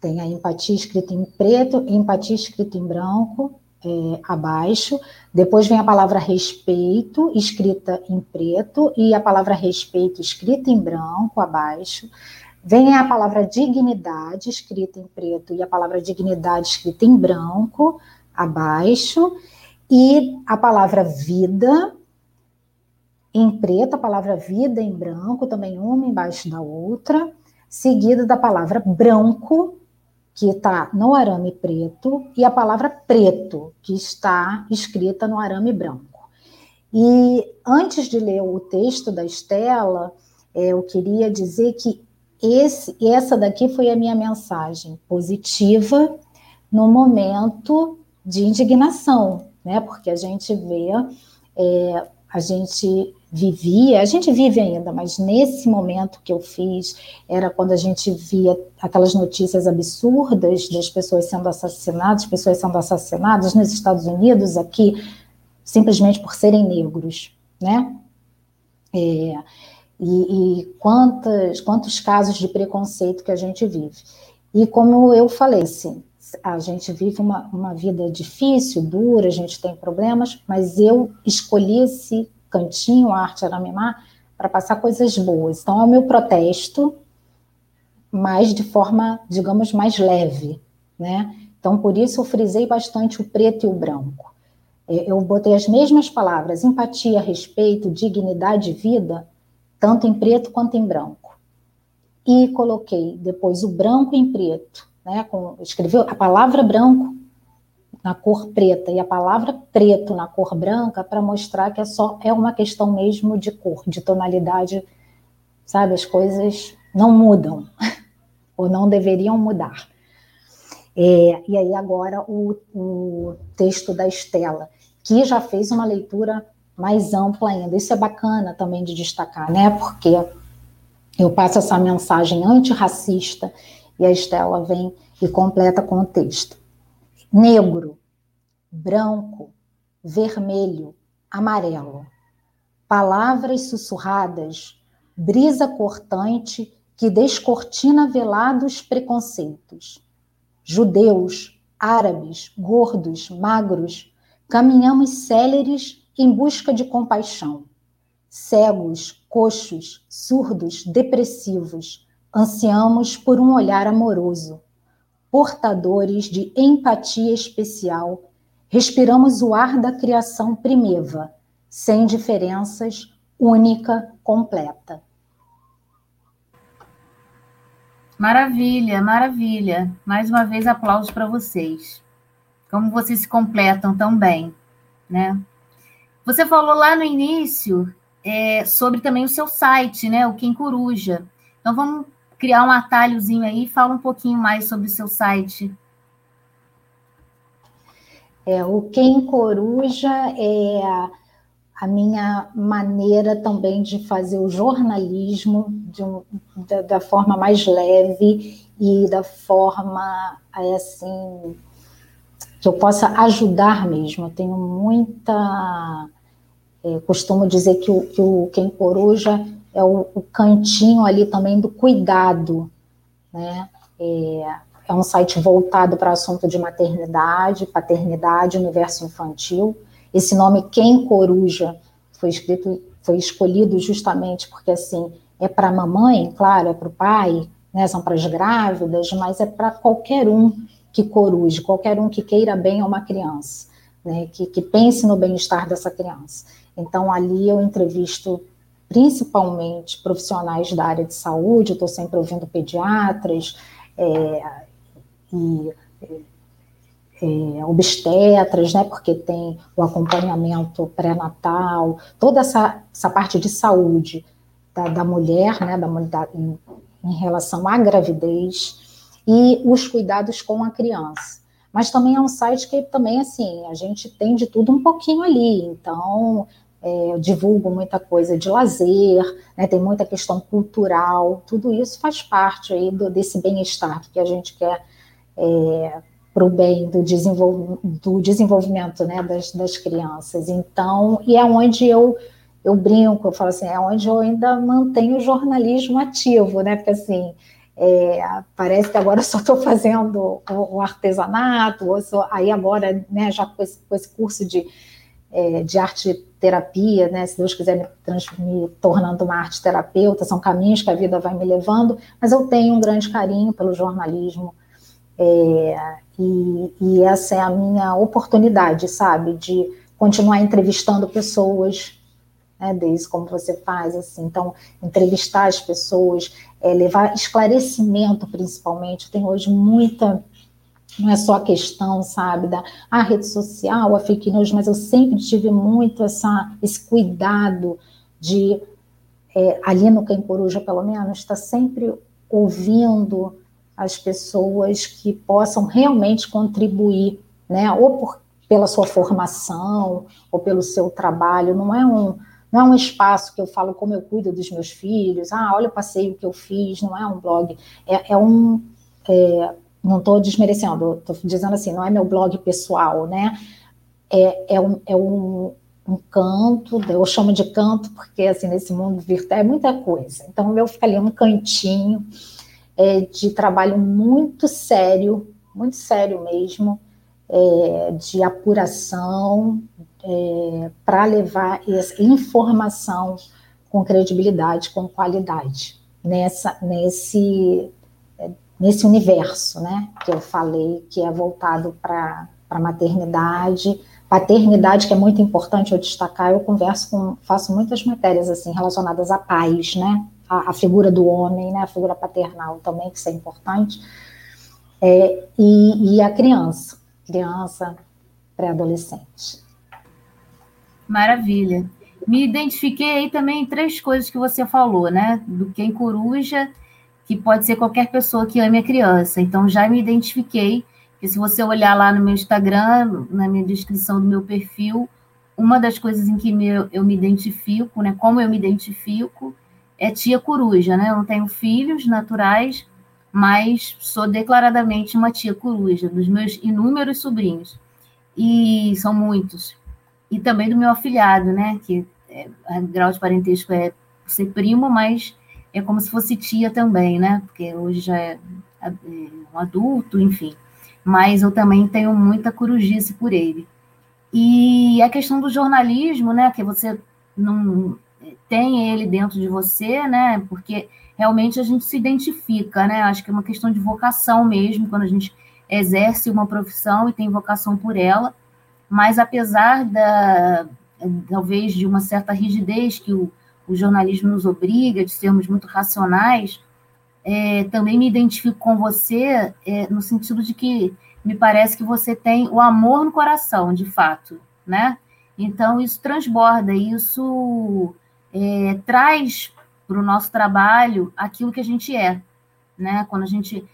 Tem a empatia escrita em preto, empatia escrita em branco, é, abaixo. Depois vem a palavra respeito, escrita em preto, e a palavra respeito, escrita em branco, abaixo. Vem a palavra dignidade, escrita em preto, e a palavra dignidade, escrita em branco, abaixo. E a palavra vida, em preto, a palavra vida em branco, também uma embaixo da outra, seguida da palavra branco, que está no arame preto, e a palavra preto, que está escrita no arame branco. E antes de ler o texto da Estela, é, eu queria dizer que esse, essa daqui foi a minha mensagem positiva no momento de indignação, né? Porque a gente vê, é, a gente vivia, a gente vive ainda, mas nesse momento que eu fiz, era quando a gente via aquelas notícias absurdas das pessoas sendo assassinadas, pessoas sendo assassinadas nos Estados Unidos, aqui, simplesmente por serem negros, né? É, e, e quantos, quantos casos de preconceito que a gente vive. E como eu falei, sim, a gente vive uma, uma vida difícil, dura, a gente tem problemas, mas eu escolhi esse cantinho, Arte Aramimá, para passar coisas boas. Então, é o meu protesto, mas de forma, digamos, mais leve, né? Então, por isso eu frisei bastante o preto e o branco. É, eu botei as mesmas palavras, empatia, respeito, dignidade e vida, tanto em preto quanto em branco. E coloquei depois o branco em preto, né? Com, escreveu a palavra branco na cor preta e a palavra preto na cor branca para mostrar que é só é uma questão mesmo de cor, de tonalidade, sabe? As coisas não mudam ou não deveriam mudar. É, e aí agora o, o texto da Estela, que já fez uma leitura mais ampla ainda. Isso é bacana também de destacar, né? Porque eu passo essa mensagem antirracista e a Estela vem e completa com o texto negro, branco, vermelho, amarelo. Palavras sussurradas, brisa cortante que descortina velados preconceitos. Judeus, árabes, gordos, magros, caminhamos céleres em busca de compaixão. Cegos, coxos, surdos, depressivos, ansiamos por um olhar amoroso portadores de empatia especial, respiramos o ar da criação primeva, sem diferenças, única, completa. Maravilha, maravilha. Mais uma vez, aplausos para vocês. Como vocês se completam tão bem, né? Você falou lá no início é, sobre também o seu site, né? O Quem Coruja. Então, vamos criar um atalhozinho aí, fala um pouquinho mais sobre o seu site. É, o Quem Coruja é a minha maneira também de fazer o jornalismo um, da, da, forma mais leve e da forma assim que eu possa ajudar mesmo. Eu tenho muita é, costumo dizer que o, que o Quem Coruja é o, o cantinho ali também do cuidado, né? É, é um site voltado para o assunto de maternidade, paternidade, universo infantil. Esse nome Quem Coruja foi escrito, foi escolhido justamente porque assim é para a mamãe, claro, é para o pai, né? São para as grávidas, mas é para qualquer um que coruje, qualquer um que queira bem a uma criança, né? Que, que pense no bem-estar dessa criança. Então ali eu entrevisto principalmente profissionais da área de saúde, estou sempre ouvindo pediatras é, e é, obstetras, né, porque tem o acompanhamento pré-natal, toda essa, essa parte de saúde da, da mulher, né, da, da em, em relação à gravidez e os cuidados com a criança. Mas também é um site que também, assim, a gente tem de tudo um pouquinho ali. Então, é, eu divulgo muita coisa de lazer, né, tem muita questão cultural, tudo isso faz parte aí do, desse bem-estar que a gente quer é, para o bem do, desenvol do desenvolvimento né, das, das crianças. Então, e é onde eu eu brinco, eu falo assim, é onde eu ainda mantenho o jornalismo ativo, né? Porque assim, é, parece que agora eu só estou fazendo o, o artesanato, sou, aí agora, né, já com esse, com esse curso de, é, de arte terapia, né, se Deus quiser me, me tornando uma arte terapeuta, são caminhos que a vida vai me levando, mas eu tenho um grande carinho pelo jornalismo, é, e, e essa é a minha oportunidade, sabe, de continuar entrevistando pessoas, né, desde como você faz, assim, então, entrevistar as pessoas, é, levar esclarecimento, principalmente, tem hoje muita, não é só a questão, sabe, da a rede social, a fake news, mas eu sempre tive muito essa, esse cuidado de, é, ali no Quem Coruja, pelo menos, estar tá sempre ouvindo as pessoas que possam realmente contribuir, né, ou por, pela sua formação, ou pelo seu trabalho, não é um não é um espaço que eu falo como eu cuido dos meus filhos, ah, olha o passeio que eu fiz, não é um blog, é, é um. É, não estou desmerecendo, estou dizendo assim, não é meu blog pessoal, né? É, é, um, é um, um canto, eu chamo de canto porque assim nesse mundo virtual é muita coisa. Então o meu ali um cantinho é, de trabalho muito sério, muito sério mesmo, é, de apuração, é, para levar essa informação com credibilidade, com qualidade, nessa, nesse, nesse universo né, que eu falei, que é voltado para a maternidade, paternidade, que é muito importante eu destacar, eu converso com, faço muitas matérias assim relacionadas à paz, né, a, a figura do homem, né, a figura paternal também, que isso é importante, é, e, e a criança, criança, pré-adolescente. Maravilha. Me identifiquei aí também em três coisas que você falou, né? Do quem coruja, que pode ser qualquer pessoa que ame a criança. Então, já me identifiquei, que se você olhar lá no meu Instagram, na minha descrição do meu perfil, uma das coisas em que eu me identifico, né? Como eu me identifico, é tia coruja, né? Eu não tenho filhos naturais, mas sou declaradamente uma tia coruja, dos meus inúmeros sobrinhos. E são muitos e também do meu afilhado, né? Que é, grau de parentesco é ser primo, mas é como se fosse tia também, né? Porque hoje já é, é um adulto, enfim. Mas eu também tenho muita corujice por ele. E a questão do jornalismo, né? Que você não tem ele dentro de você, né? Porque realmente a gente se identifica, né? Acho que é uma questão de vocação mesmo, quando a gente exerce uma profissão e tem vocação por ela mas apesar da talvez de uma certa rigidez que o, o jornalismo nos obriga, de sermos muito racionais, é, também me identifico com você é, no sentido de que me parece que você tem o amor no coração, de fato, né? Então isso transborda, isso é, traz para o nosso trabalho aquilo que a gente é, né? Quando a gente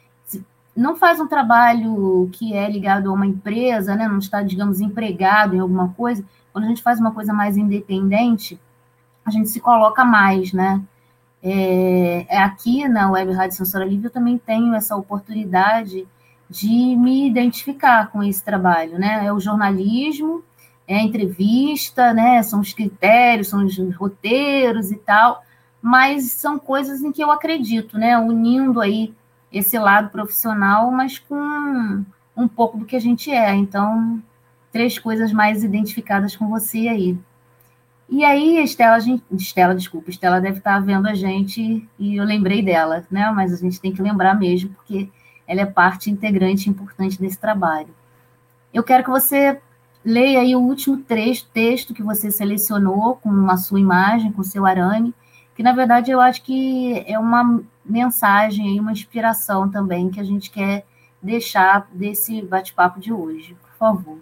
não faz um trabalho que é ligado a uma empresa, né, não está, digamos, empregado em alguma coisa, quando a gente faz uma coisa mais independente, a gente se coloca mais, né? É, é aqui na Web Rádio Censura Livre eu também tenho essa oportunidade de me identificar com esse trabalho, né? É o jornalismo, é a entrevista, né? São os critérios, são os roteiros e tal, mas são coisas em que eu acredito, né? Unindo aí esse lado profissional, mas com um pouco do que a gente é. Então, três coisas mais identificadas com você aí. E aí, Estela, gente, Estela, desculpa, Estela deve estar vendo a gente e eu lembrei dela, né? Mas a gente tem que lembrar mesmo, porque ela é parte integrante importante desse trabalho. Eu quero que você leia aí o último trecho, texto que você selecionou com a sua imagem, com o seu arame, que na verdade eu acho que é uma mensagem e uma inspiração também que a gente quer deixar desse bate-papo de hoje. Por favor.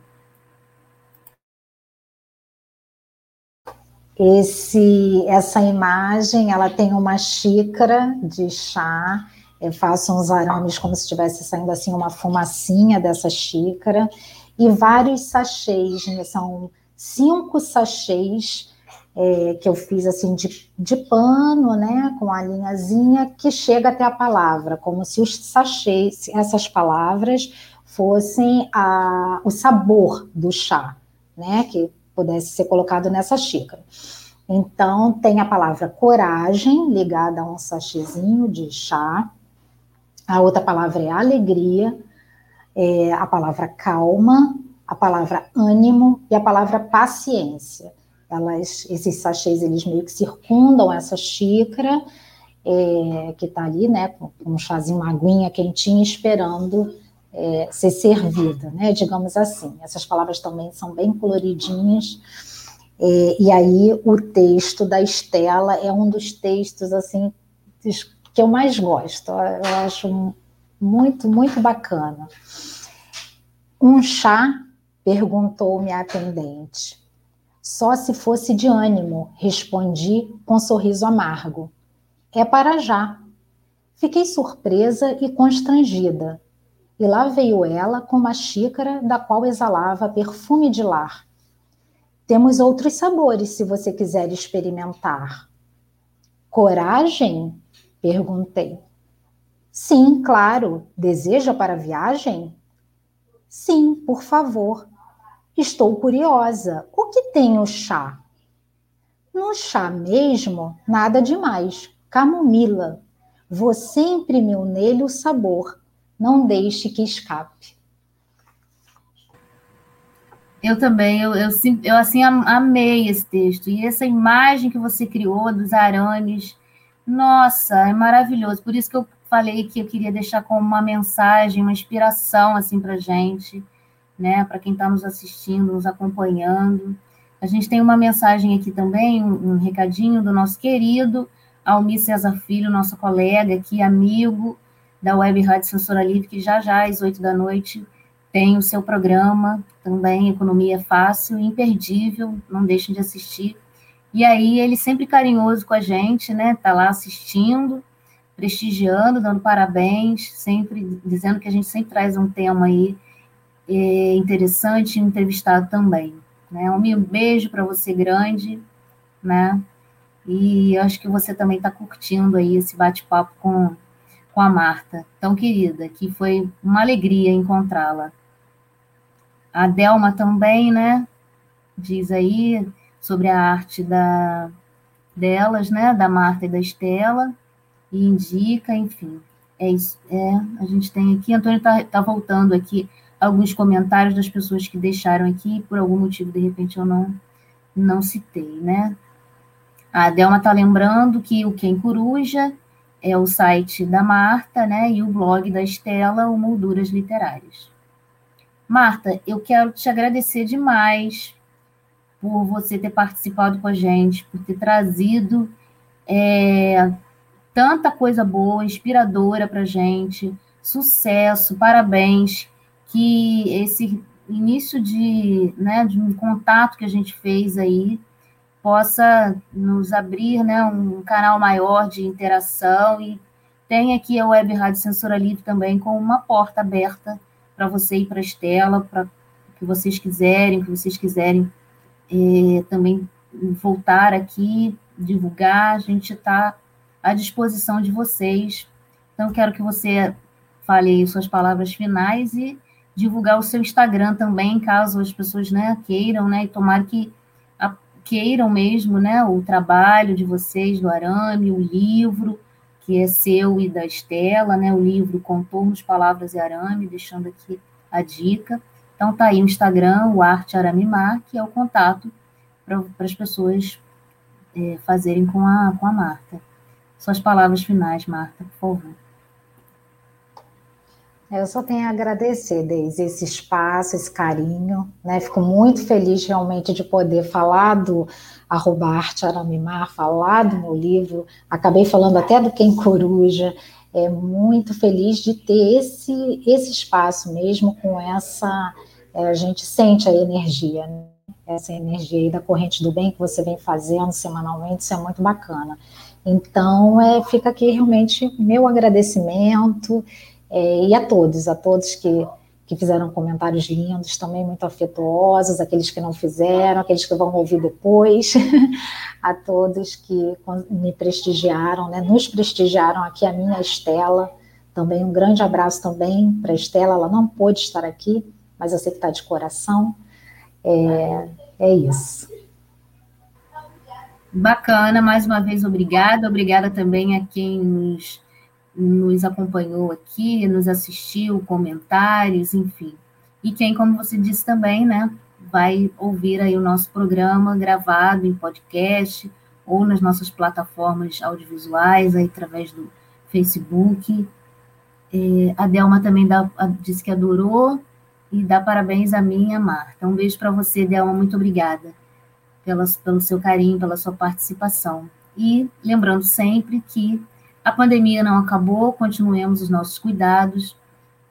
Esse, essa imagem, ela tem uma xícara de chá. Eu faço uns arames como se estivesse saindo assim uma fumacinha dessa xícara e vários sachês, né? são cinco sachês é, que eu fiz assim de, de pano, né, com a linhazinha que chega até a palavra, como se os sachês, essas palavras fossem a, o sabor do chá, né, que pudesse ser colocado nessa xícara. Então, tem a palavra coragem, ligada a um sachêzinho de chá. A outra palavra é alegria, é a palavra calma, a palavra ânimo e a palavra paciência. Elas, esses sachês, eles meio que circundam essa xícara é, que está ali, né, com um chazinho, uma aguinha quentinha, esperando é, ser servida, né, digamos assim. Essas palavras também são bem coloridinhas. É, e aí o texto da Estela é um dos textos assim que eu mais gosto. Eu acho muito, muito bacana. Um chá? perguntou-me a atendente. Só se fosse de ânimo, respondi com sorriso amargo. É para já. Fiquei surpresa e constrangida. E lá veio ela com uma xícara da qual exalava perfume de lar. Temos outros sabores se você quiser experimentar. Coragem? perguntei. Sim, claro. Deseja para a viagem? Sim, por favor. Estou curiosa. O que tem o chá? No chá mesmo, nada demais. Camomila. Você imprimiu nele o sabor. Não deixe que escape. Eu também, eu, eu, eu, assim amei esse texto. E essa imagem que você criou dos arames, nossa, é maravilhoso. Por isso que eu falei que eu queria deixar como uma mensagem, uma inspiração assim para gente, né? Para quem está nos assistindo, nos acompanhando. A gente tem uma mensagem aqui também, um, um recadinho do nosso querido Almir César Filho, nosso colega aqui, amigo da Web Rádio Censura Livre, que já já às oito da noite tem o seu programa também, Economia Fácil, imperdível, não deixem de assistir. E aí, ele sempre carinhoso com a gente, né? Tá lá assistindo, prestigiando, dando parabéns, sempre dizendo que a gente sempre traz um tema aí é, interessante, entrevistado também. Né? Um beijo para você grande, né? E acho que você também está curtindo aí esse bate-papo com, com a Marta, tão querida, que foi uma alegria encontrá-la. A Delma também, né? Diz aí sobre a arte da, delas, né? Da Marta e da Estela, e indica, enfim. É isso. É, a gente tem aqui, Antônio está tá voltando aqui alguns comentários das pessoas que deixaram aqui, por algum motivo, de repente, eu não, não citei, né? A Delma está lembrando que o Quem Coruja é o site da Marta, né? E o blog da Estela, o Molduras Literárias. Marta, eu quero te agradecer demais por você ter participado com a gente, por ter trazido é, tanta coisa boa, inspiradora para a gente, sucesso, parabéns, que esse início de, né, de um contato que a gente fez aí possa nos abrir né, um canal maior de interação e tem aqui a Web Rádio Censura Livre também com uma porta aberta para você ir para a Estela, para que vocês quiserem, que vocês quiserem é, também voltar aqui, divulgar, a gente está à disposição de vocês. Então, quero que você fale aí suas palavras finais e divulgar o seu Instagram também, caso as pessoas né, queiram, né, e tomara que queiram mesmo né, o trabalho de vocês, do Arame, o livro, que é seu e da Estela, né, o livro Contornos, Palavras e Arame, deixando aqui a dica. Então tá aí o Instagram, o Arte Aramimar, que é o contato para as pessoas é, fazerem com a, com a Marta. Suas palavras finais, Marta, por favor. Eu só tenho a agradecer, Deise, esse espaço, esse carinho, né? Fico muito feliz realmente de poder falar do arroba arte Aramimar, falar do meu livro, acabei falando até do Quem Coruja, é muito feliz de ter esse, esse espaço mesmo com essa, é, a gente sente a energia, né? essa energia aí da corrente do bem que você vem fazendo semanalmente, isso é muito bacana. Então, é, fica aqui realmente meu agradecimento é, e a todos, a todos que, que fizeram comentários lindos, também muito afetuosos, aqueles que não fizeram, aqueles que vão ouvir depois, a todos que me prestigiaram, né, nos prestigiaram aqui, a minha Estela, também um grande abraço também para a Estela, ela não pôde estar aqui, mas eu sei que está de coração, é, é isso. Bacana, mais uma vez, obrigada. Obrigada também a quem nos, nos acompanhou aqui, nos assistiu, comentários, enfim. E quem, como você disse também, né, vai ouvir aí o nosso programa gravado em podcast ou nas nossas plataformas audiovisuais, aí, através do Facebook. É, a Delma também dá, disse que adorou e dá parabéns a mim e a Marta. Um beijo para você, Delma, muito obrigada pela, pelo seu carinho, pela sua participação. E lembrando sempre que a pandemia não acabou, continuemos os nossos cuidados.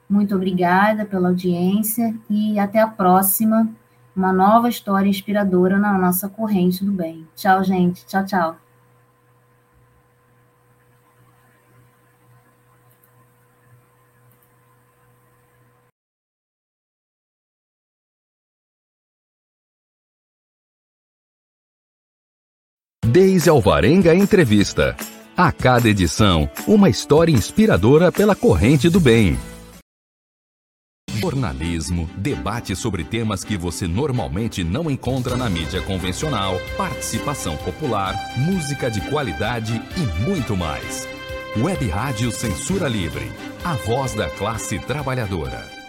Muito obrigada pela audiência e até a próxima. Uma nova história inspiradora na nossa corrente do bem. Tchau, gente. Tchau, tchau. Deise Alvarenga Entrevista. A cada edição, uma história inspiradora pela corrente do bem. Jornalismo, debate sobre temas que você normalmente não encontra na mídia convencional, participação popular, música de qualidade e muito mais. Web Rádio Censura Livre, a voz da classe trabalhadora.